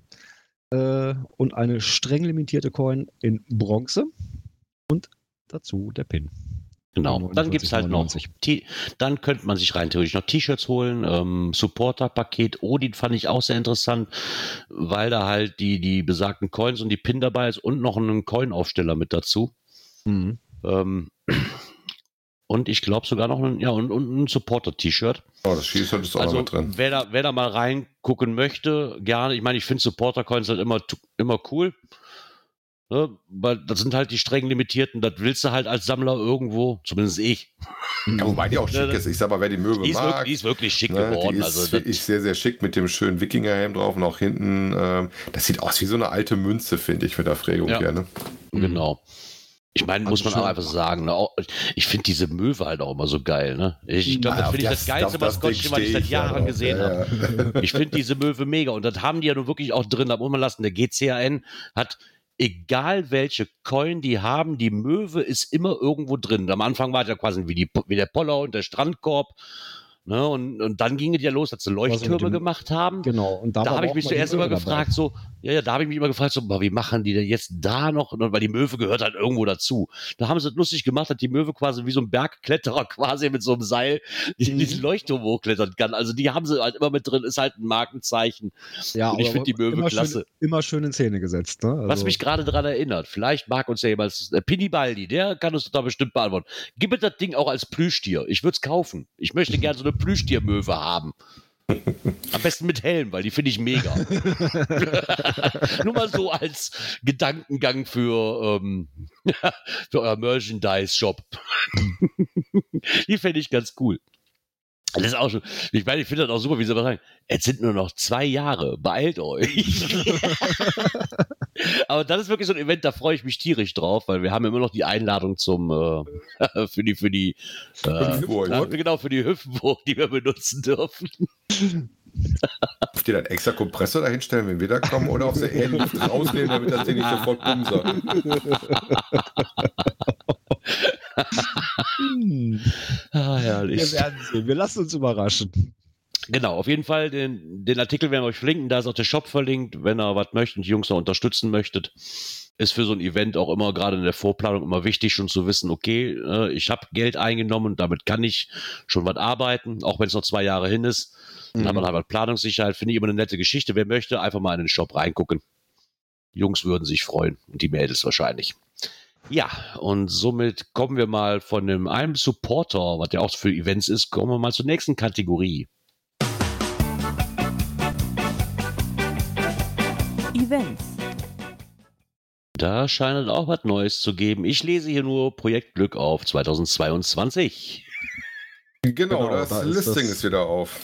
äh, und eine streng limitierte Coin in Bronze und dazu der Pin. Genau, dann gibt es halt noch, dann könnte man sich rein theoretisch noch T-Shirts holen, ähm, Supporter-Paket, Odin fand ich auch sehr interessant, weil da halt die, die besagten Coins und die Pin dabei ist und noch ein Coin-Aufsteller mit dazu. Mhm. Ähm, und ich glaube sogar noch ein, ja, und, und ein Supporter-T-Shirt. Oh, das T-Shirt ist auch also, noch drin. Wer da, wer da mal reingucken möchte, gerne. Ich meine, ich finde Supporter-Coins halt immer, immer cool. Ne? Weil das sind halt die streng limitierten, das willst du halt als Sammler irgendwo, zumindest ich. Ja, wobei die auch Ja, schick ist. Ich sag mal, wer die Möwe Die ist, mag. wirklich, die ist wirklich schick ne, geworden. die ist also, wirklich sehr, sehr schick mit dem schönen Wikingerhelm drauf und auch hinten. Ähm, das sieht aus wie so eine alte Münze, finde ich, mit der Prägung Ja. hier. Ne? Genau. Ich meine, muss man Also auch einfach sagen, ne? ich finde diese Möwe halt auch immer so geil. Ne? Ich glaube, das finde ich das geilste Maskottchen, was ich seit Jahren ja gesehen habe. Ja, ja. <laughs> Ich finde diese Möwe mega und das haben die ja nun wirklich auch drin. Da muss man lassen. Der GCAN hat, egal welche Coin die haben, die Möwe ist immer irgendwo drin. Am Anfang war es ja quasi wie, die, wie der Poller und der Strandkorb. Ne? Und, und dann ging es ja los, dass sie so mit Leuchttürme dem- gemacht haben. Genau. Und da, Da habe ich mich zuerst immer dabei. gefragt, so, ja, ja, da habe ich mich immer gefragt, so, wie machen die denn jetzt da noch? Und Weil die Möwe gehört halt irgendwo dazu. Da haben sie es lustig gemacht, dass die Möwe quasi wie so ein Bergkletterer <laughs> quasi mit so einem Seil Mhm. diesen Leuchtturm hochklettern kann. Also die haben sie halt immer mit drin, ist halt ein Markenzeichen. Ja, Und ich aber find die Möwe immer klasse. Schön, immer schön in Szene gesetzt. Ne? Was Also- mich gerade daran erinnert, vielleicht mag uns ja jemand, äh, Pini Baldi, der kann uns da bestimmt beantworten. Gib mir das Ding auch als Plüschtier. Ich würde es kaufen. Ich möchte gerne so eine Plüschtiermöwe haben. Am besten mit Helm, weil die finde ich mega. <laughs> Nur mal so als Gedankengang für, ähm, <laughs> für euer Merchandise-Shop. <laughs> die fände ich ganz cool. Das ist auch schon, ich meine, ich finde das auch super, wie sie aber sagen, es sind nur noch zwei Jahre, beeilt euch. <laughs> aber das ist wirklich so ein Event, da freue ich mich tierisch drauf, weil wir haben immer noch die Einladung zum, äh, <laughs> für die, für die, äh, na, genau, für die Hüpfburg, die wir benutzen dürfen. <laughs> Auf die dann extra Kompressor dahinstellen, wenn wir da kommen, oder auf sie eher Luft rausnehmen, damit das Ding nicht sofort bumser. Hm, <laughs> Ah, wir herrlich. werden sehen. Wir lassen uns überraschen. Genau, auf jeden Fall, den, den Artikel werden wir euch verlinken, da ist auch der Shop verlinkt, wenn ihr was möchtet und die Jungs noch unterstützen möchtet. Ist für so ein Event auch immer, gerade in der Vorplanung, immer wichtig, schon zu wissen, okay, äh, ich habe Geld eingenommen damit kann ich schon was arbeiten, auch wenn es noch zwei Jahre hin ist. Dann hat man halt Planungssicherheit, finde ich immer eine nette Geschichte. Wer möchte, einfach mal in den Shop reingucken. Die Jungs würden sich freuen und die Mädels wahrscheinlich. Ja, und somit kommen wir mal von dem einem Supporter, was ja auch für Events ist, kommen wir mal zur nächsten Kategorie. Events. Da scheint es auch was Neues zu geben. Ich lese hier nur Projekt Glück auf 2022. Genau, Genau, das da ist Listing das- ist wieder auf.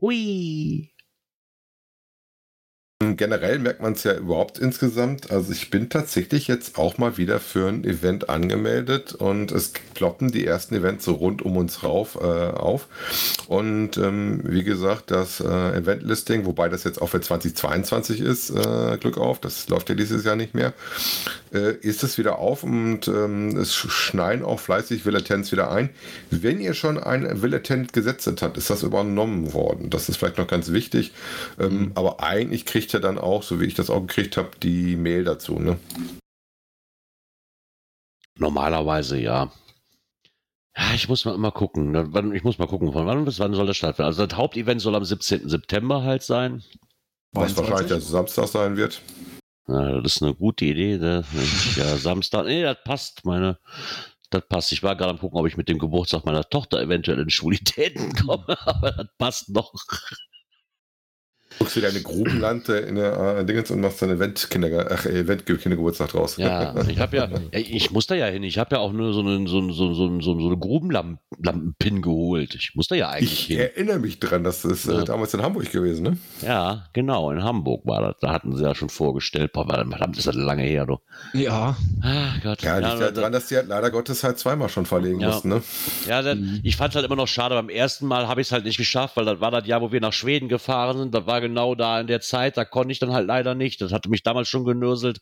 Hui. Generell merkt man es ja überhaupt insgesamt. Also ich bin tatsächlich jetzt auch mal wieder für ein Event angemeldet und es ploppen die ersten Events so rund um uns rauf äh, auf. Und ähm, wie gesagt, das äh, Event-Listing, wobei das jetzt auch für 2022 ist, äh, Glück auf, das läuft ja dieses Jahr nicht mehr, äh, ist es wieder auf und ähm, es schneien auch fleißig Villatents wieder ein. Wenn ihr schon ein Villatent gesetzt habt, ist das übernommen worden. Das ist vielleicht noch ganz wichtig. Ähm, Aber eigentlich kriegt ihr dann auch, so wie ich das auch gekriegt habe, die Mail dazu. Ne? Normalerweise ja. Ja, ich muss mal immer gucken. ne, wann- Ich muss mal gucken, von wann bis wann soll das stattfinden. Also das Hauptevent soll am 17. September halt sein. Was 22? wahrscheinlich der Samstag sein wird. Ja, das ist eine gute Idee. ne? Ja, Samstag. Nee, das passt. Meine, das passt. Ich war gerade am gucken, ob ich mit dem Geburtstag meiner Tochter eventuell in Schwulitäten komme, <laughs> aber das passt noch. Guckst du deine Grubenlande in der äh, Dingens und machst ach, Event-Kindergeburtstag draus. Ja, ich habe ja, ich muss da ja hin. Ich habe ja auch nur so einen so, so, so, so, so eine Grubenlampenpin geholt. Ich muss da ja eigentlich Ich hin. erinnere mich dran, das ist äh, Ja. damals in Hamburg gewesen, ne? Ja, genau, in Hamburg war das. Da hatten sie ja schon vorgestellt. Boah, verdammt, ist das lange her, du. Ja. Ah, Gott. Ja, liegt ja, da- daran, dass die halt leider Gottes halt zweimal schon verlegen Ja. mussten, ne? Ja, dann, ich fand es halt immer noch schade. Beim ersten Mal habe ich es halt nicht geschafft, weil das war das Jahr, wo wir nach Schweden gefahren sind. Das war genau da in der Zeit. Da konnte ich dann halt leider nicht. Das hatte mich damals schon genörselt.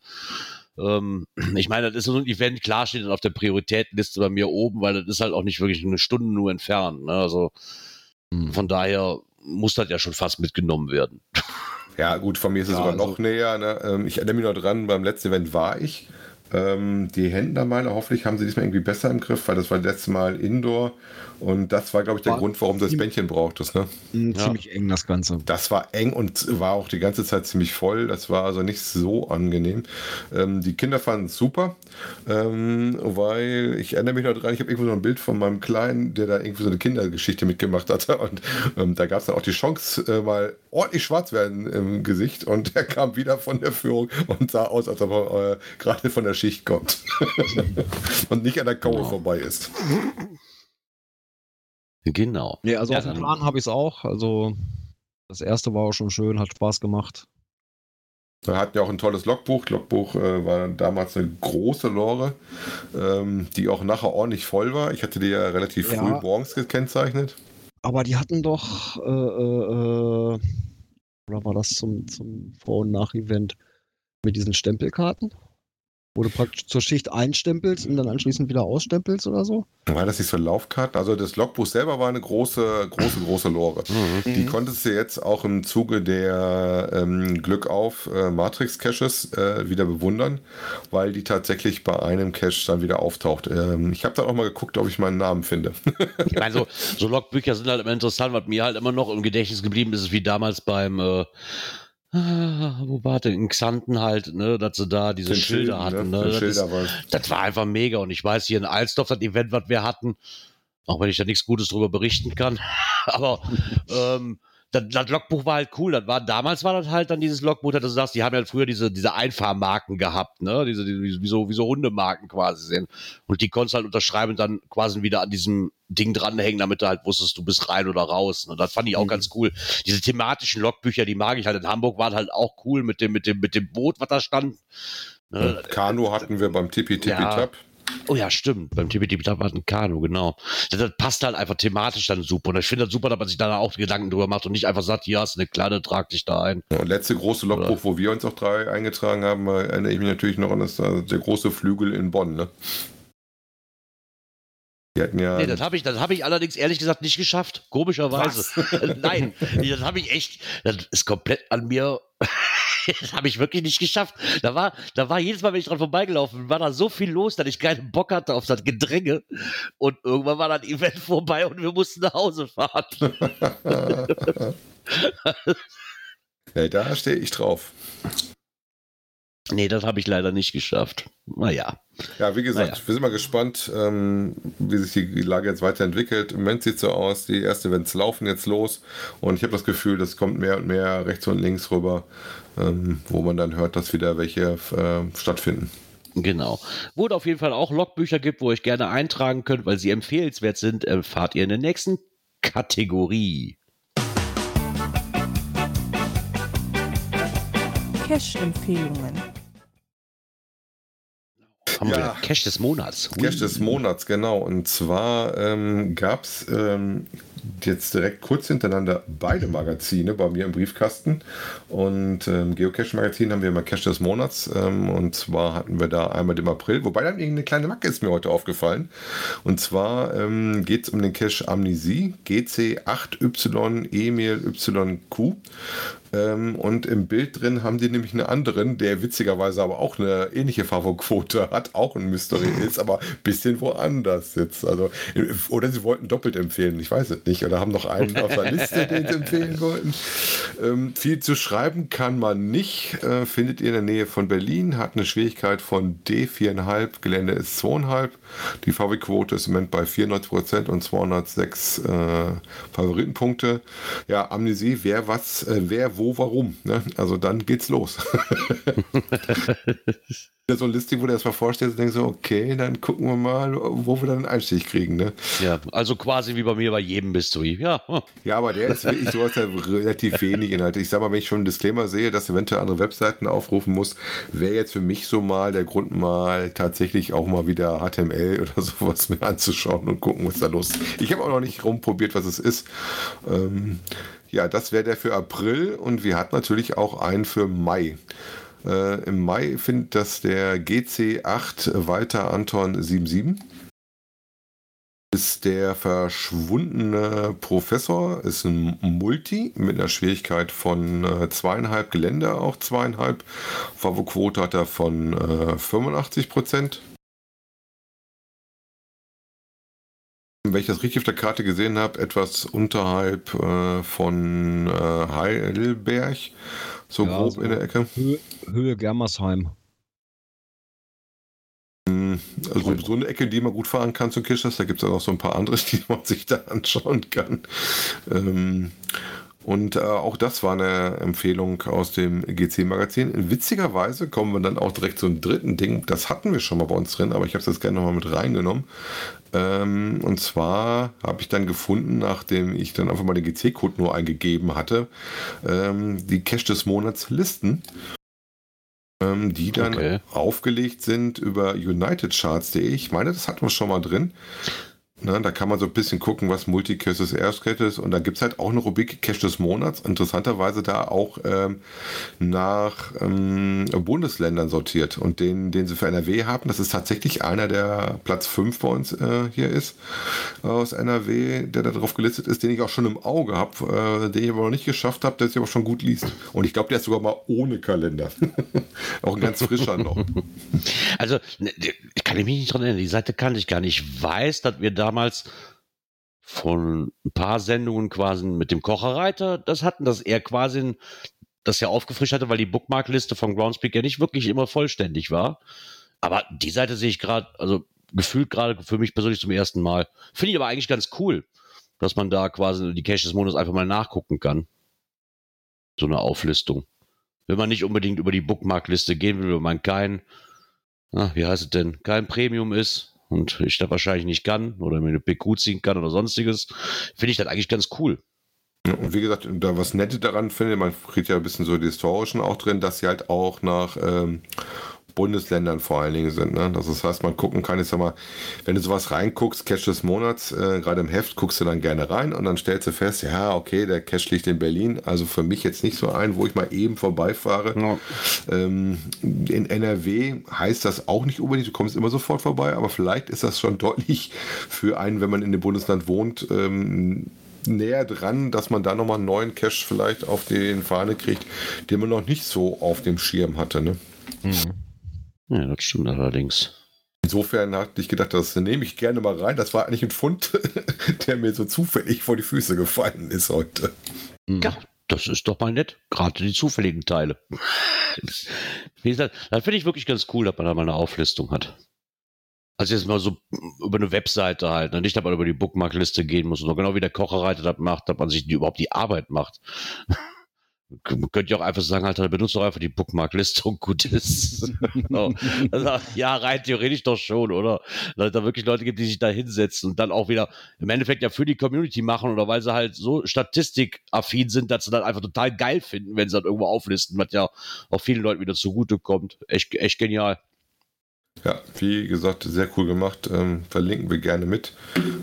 Ähm, ich meine, das ist so ein Event, klar steht dann auf der Prioritätenliste bei mir oben, weil das ist halt auch nicht wirklich eine Stunde nur entfernt. Ne? Also von daher muss das ja schon fast mitgenommen werden. Ja, gut, von mir ist es Ja, sogar also- noch näher. Ne? Ähm, Ich erinnere mich noch dran, beim letzten Event war ich. Ähm, die Händlermeile, hoffentlich haben sie diesmal irgendwie besser im Griff, weil das war letztes Mal Indoor und das war, glaube ich, der War Grund, warum du das Bändchen brauchtest. Ne? Ja. Ziemlich eng das Ganze. Das war eng und war auch die ganze Zeit ziemlich voll. Das war also nicht so angenehm. Ähm, die Kinder fanden es super, ähm, weil ich erinnere mich noch dran, ich habe irgendwo so ein Bild von meinem Kleinen, der da irgendwie so eine Kindergeschichte mitgemacht hatte. Und ähm, da gab es dann auch die Chance, äh, mal ordentlich schwarz werden im Gesicht. Und er kam wieder von der Führung und sah aus, als ob er äh, gerade von der Schicht kommt. <laughs> und nicht an der Kaue Genau. vorbei ist. Genau. Nee, also Ja, auf dem Plan habe ich es auch. Also das erste war auch schon schön, hat Spaß gemacht. Wir hatten ja auch ein tolles Logbuch. Logbuch äh, war damals eine große Lore, ähm, die auch nachher ordentlich voll war. Ich hatte die ja relativ Ja. früh morgens gekennzeichnet. Aber die hatten doch, äh, äh, äh, oder war das zum, zum Vor- und Nach-Event mit diesen Stempelkarten? Wo du praktisch zur Schicht einstempelst und dann anschließend wieder ausstempelst oder so? War das nicht so Laufkarten? Also das Logbuch selber war eine große, große, große Lore. Mhm. Die konntest du jetzt auch im Zuge der ähm, Glück auf äh, Matrix Caches äh, wieder bewundern, weil die tatsächlich bei einem Cache dann wieder auftaucht. Ähm, ich habe dann auch mal geguckt, ob ich meinen Namen finde. Ich meine, so, so Logbücher sind halt immer interessant, was mir halt immer noch im Gedächtnis geblieben ist, ist wie damals beim, äh, wo war denn, in Xanten halt, ne, dass sie da diese Den Schilder Schilden, hatten. ne? Ne? Das, Schilder ist, war- das war einfach mega und ich weiß hier in Alsdorf, das Event, was wir hatten, auch wenn ich da nichts Gutes drüber berichten kann, <laughs> aber ähm, das, das Logbuch war halt cool. Das war, damals war das halt dann dieses Logbuch, dass du sagst, die haben ja früher diese, diese Einfahrmarken gehabt, ne? Diese, die, wie, so, wie so Hundemarken quasi sind. Und die konntest du halt unterschreiben und dann quasi wieder an diesem Ding dranhängen, damit du halt wusstest, du bist rein oder raus. Und das fand ich auch Mhm. ganz cool. Diese thematischen Logbücher, die mag ich halt. In Hamburg waren halt auch cool mit dem, mit dem, mit dem Boot, was da stand. Ne? Kanu hatten wir beim Tippi Tippi Ja. Oh ja, stimmt. Beim TPT war ein Kanu, genau. Das, das passt halt einfach thematisch dann super. Und ich finde das super, dass man sich da auch Gedanken drüber macht und nicht einfach sagt, ja, ist eine Kleine, trag dich da ein. Und letzte große Logbuch, wo wir uns auch drei eingetragen haben, erinnere ich mich natürlich noch an das, äh, der große Flügel in Bonn. Ne? Die hatten ja. Nee, das habe ich, das habe ich allerdings ehrlich gesagt nicht geschafft. Komischerweise. <laughs> Nein, das habe ich echt, das ist komplett an mir. <laughs> das habe ich wirklich nicht geschafft. Da war, da war jedes Mal, wenn ich dran vorbeigelaufen bin, war da so viel los, dass ich keinen Bock hatte auf das Gedränge. Und irgendwann war das Event vorbei und wir mussten nach Hause fahren. <laughs> <laughs> ja, da stehe ich drauf. Nee, das habe ich leider nicht geschafft. Naja. Ja, wie gesagt, Naja. wir sind mal gespannt, ähm, wie sich die Lage jetzt weiterentwickelt. Im Moment sieht es so aus, die ersten Events laufen jetzt los und ich habe das Gefühl, das kommt mehr und mehr rechts und links rüber, ähm, wo man dann hört, dass wieder welche äh, stattfinden. Genau. Wo es auf jeden Fall auch Logbücher gibt, wo ihr euch gerne eintragen könnt, weil sie empfehlenswert sind, erfahrt ihr in der nächsten Kategorie. Cash-Empfehlungen. Haben wir Ja. wieder Cash des Monats. Hui. Cash des Monats, genau. Und zwar ähm, gab es ähm, jetzt direkt kurz hintereinander beide Magazine bei mir im Briefkasten. Und ähm, Geocache-Magazin haben wir immer Cash des Monats. Ähm, und zwar hatten wir da einmal im April, wobei dann irgendeine kleine Macke ist mir heute aufgefallen. Und zwar ähm, geht es um den Cache Amnesie, GC8Y Emil YQ. Ähm, und im Bild drin haben die nämlich einen anderen, der witzigerweise aber auch eine ähnliche Favo-Quote hat, auch ein Mystery <laughs> ist, aber ein bisschen woanders sitzt. Also, oder sie wollten doppelt empfehlen, ich weiß es nicht. Oder haben noch einen auf der Liste, den sie empfehlen wollten. Ähm, viel zu schreiben kann man nicht. Äh, findet ihr in der Nähe von Berlin, hat eine Schwierigkeit von D4,5, Gelände ist 2,5. Die Favoritquote ist im Moment bei 94% und 206 äh, Favoritenpunkte. Ja, Amnesie, wer was, äh, wer wo, warum. Ne? Also dann geht's los. <laughs> <laughs> Ja, so ein Listing, wo du erstmal vorstellst und denkst so, okay, dann gucken wir mal, wo wir dann einen Einstieg kriegen. Ne? Ja, also quasi wie bei mir bei jedem Mystery. Ja, hm. Ja, aber der ist wirklich sowas ja relativ wenig Inhalte. Ich sag mal, wenn ich schon einen Disclaimer sehe, dass eventuell andere Webseiten aufrufen muss, wäre jetzt für mich so mal der Grund, mal tatsächlich auch mal wieder HTML oder sowas mir anzuschauen und gucken, was da los ist. Ich habe auch noch nicht rumprobiert, was es ist. Ähm, ja, das wäre der für April und wir hatten natürlich auch einen für Mai. Äh, Im Mai findet das der GC8 Walter Anton 77. ist der verschwundene Professor, ist ein Multi mit einer Schwierigkeit von äh, zweieinhalb, Gelände auch zweieinhalb. Favo-Quote hat er von äh, 85 Prozent. Wenn ich das richtig auf der Karte gesehen habe, etwas unterhalb äh, von äh, Heidelberg, so Ja, grob so. in der Ecke. Höhe, Höhe Germersheim. Also so eine Ecke, die man gut fahren kann zu Kirchhoff. Da gibt es auch noch so ein paar andere, <laughs> die man sich da anschauen kann. Ähm, und äh, auch das war eine Empfehlung aus dem GC-Magazin. Witzigerweise kommen wir dann auch direkt zum dritten Ding. Das hatten wir schon mal bei uns drin, aber ich habe es jetzt gerne nochmal mit reingenommen. Ähm, und zwar habe ich dann gefunden, nachdem ich dann einfach mal den GC-Code nur eingegeben hatte, ähm, die Cache des Monats Listen ähm, die dann Okay. aufgelegt sind über unitedcharts.de. Ich meine, das hatten wir schon mal drin. Ne, da kann man so ein bisschen gucken, was Multicaches Erstcache ist. Und da gibt es halt auch eine Rubrik Cache des Monats. Interessanterweise da auch ähm, nach ähm, Bundesländern sortiert. Und den, den sie für NRW haben, das ist tatsächlich einer, der Platz 5 bei uns äh, hier ist aus NRW, der da drauf gelistet ist, den ich auch schon im Auge habe, äh, den ich aber noch nicht geschafft habe, der sich aber schon gut liest. Und ich glaube, der ist sogar mal ohne Kalender. <laughs> auch ein ganz frischer noch. Also, ne, ich kann mich nicht dran erinnern, die Seite kannte ich gar nicht. Ich weiß, dass wir damals von ein paar Sendungen quasi mit dem Kocherreiter das hatten, dass er quasi das ja aufgefrischt hatte, weil die Bookmarkliste von Groundspeak ja nicht wirklich immer vollständig war. Aber die Seite sehe ich gerade, also gefühlt gerade für mich persönlich zum ersten Mal. Finde ich aber eigentlich ganz cool, dass man da quasi die Cache des Monats einfach mal nachgucken kann. So eine Auflistung. Wenn man nicht unbedingt über die Bookmarkliste gehen will, wenn man kein, ah, wie heißt es denn, kein Premium ist und ich das wahrscheinlich nicht kann oder mir eine PQ ziehen kann oder sonstiges, finde ich das eigentlich ganz cool. Und wie gesagt, da was Nette daran finde, man kriegt ja ein bisschen so die historischen auch drin, dass sie halt auch nach ähm, Bundesländern vor allen Dingen sind. Ne? Das heißt, man gucken kann, ich sag mal, wenn du sowas reinguckst, Cache des Monats, äh, gerade im Heft, guckst du dann gerne rein und dann stellst du fest, ja, okay, der Cache liegt in Berlin, also für mich jetzt nicht so ein, wo ich mal eben vorbeifahre. Ja. Ähm, in NRW heißt das auch nicht unbedingt, du kommst immer sofort vorbei, aber vielleicht ist das schon deutlich für einen, wenn man in dem Bundesland wohnt, ähm, näher dran, dass man da nochmal einen neuen Cache vielleicht auf den Fahne kriegt, den man noch nicht so auf dem Schirm hatte. Ne? Ja, das stimmt allerdings. Insofern hatte ich gedacht, das nehme ich gerne mal rein. Das war eigentlich ein Fund, <laughs> der mir so zufällig vor die Füße gefallen ist heute. Ja, das ist doch mal nett. Gerade die zufälligen Teile. Wie gesagt, das finde ich wirklich ganz cool, dass man da mal eine Auflistung hat. Also jetzt mal so über eine Webseite halt, ne? nicht, dass man über die Bookmarkliste gehen muss. Und genau wie der Kocherreiter das macht, dass man sich die, überhaupt die Arbeit macht. Könnte ja auch einfach sagen, Alter, benutzt doch einfach die Bookmarkliste und gut ist. <laughs> so. also, ja, rein theoretisch doch schon, oder? Dass es da wirklich Leute gibt, die sich da hinsetzen und dann auch wieder im Endeffekt ja für die Community machen oder weil sie halt so statistikaffin sind, dass sie dann einfach total geil finden, wenn sie das irgendwo auflisten, was ja auch vielen Leuten wieder zugute kommt. Echt, echt genial. Ja, wie gesagt, sehr cool gemacht. Ähm, verlinken wir gerne mit.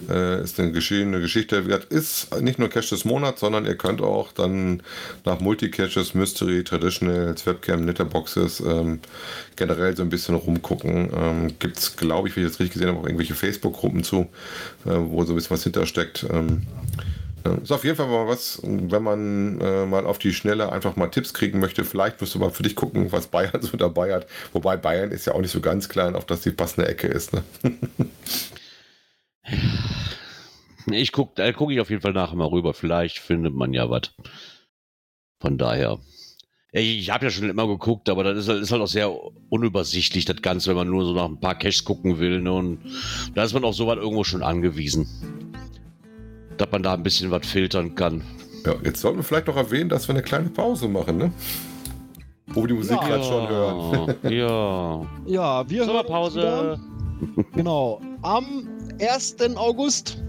Äh, ist eine geschehene Geschichte. Ist nicht nur Cache des Monats, sondern ihr könnt auch dann nach Multicaches, Mystery, Traditionals, Webcam, Letterboxes ähm, generell so ein bisschen rumgucken. Ähm, Gibt es, glaube ich, wie ich das richtig gesehen habe, auch irgendwelche Facebook-Gruppen zu, äh, wo so ein bisschen was hintersteckt. Ähm, ja, Ist auf jeden Fall mal was, wenn man äh, mal auf die Schnelle einfach mal Tipps kriegen möchte. Vielleicht musst du mal für dich gucken, was Bayern <laughs> so dabei hat. Wobei Bayern ist ja auch nicht so ganz klein, auf das die passende Ecke ist. Ne? <laughs> Ich gucke da guck ich auf jeden Fall nachher mal rüber. Vielleicht findet man ja was. Von daher. Ich, ich habe ja schon immer geguckt, aber das ist, halt- ist halt auch sehr unübersichtlich, das Ganze, wenn man nur so nach ein paar Caches gucken will. Ne? Und da ist man auf sowas irgendwo schon angewiesen. Dass man da ein bisschen was filtern kann. Ja, jetzt sollten wir vielleicht noch erwähnen, dass wir eine kleine Pause machen, ne? Wo wir die Musik Ja. gerade schon hören. <laughs> ja. Ja, wir hören Sommerpause. Genau. Am 1. August.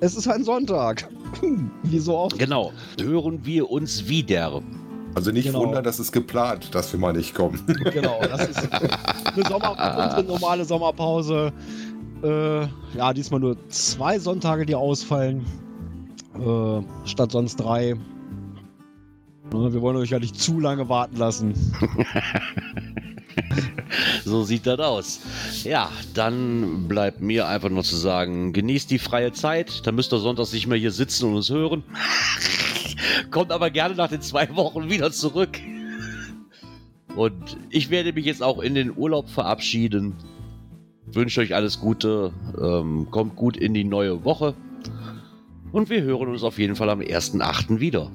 Es ist ein Sonntag. Wie so oft. Genau. Hören wir uns wieder. Also nicht Genau. wundern, das ist geplant, dass wir mal nicht kommen. Genau, das ist eine Sommer <laughs> unsere normale Sommerpause. Äh, ja, diesmal nur zwei Sonntage, die ausfallen. Äh, statt sonst drei. Ne, wir wollen euch ja nicht zu lange warten lassen. <laughs> So sieht das aus. Ja, dann bleibt mir einfach nur zu sagen, genießt die freie Zeit. Dann müsst ihr sonntags nicht mehr hier sitzen und uns hören. <laughs> Kommt aber gerne nach den zwei Wochen wieder zurück. Und ich werde mich jetzt auch in den Urlaub verabschieden. Wünsche euch alles Gute. Ähm, kommt gut in die neue Woche. Und wir hören uns auf jeden Fall am 1.8. wieder.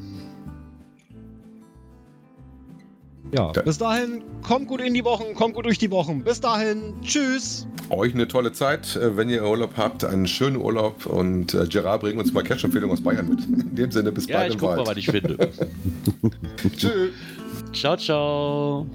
Ja, bis dahin, kommt gut in die Wochen, kommt gut durch die Wochen. Bis dahin, tschüss. Euch eine tolle Zeit, äh, wenn ihr Urlaub habt, einen schönen Urlaub und äh, Gerard bringt uns mal Cash-Empfehlung aus Bayern mit. <laughs> In dem Sinne, bis Ja, bald ich im guck mal, Wald. was ich finde. <laughs> Tschüss. ciao, ciao.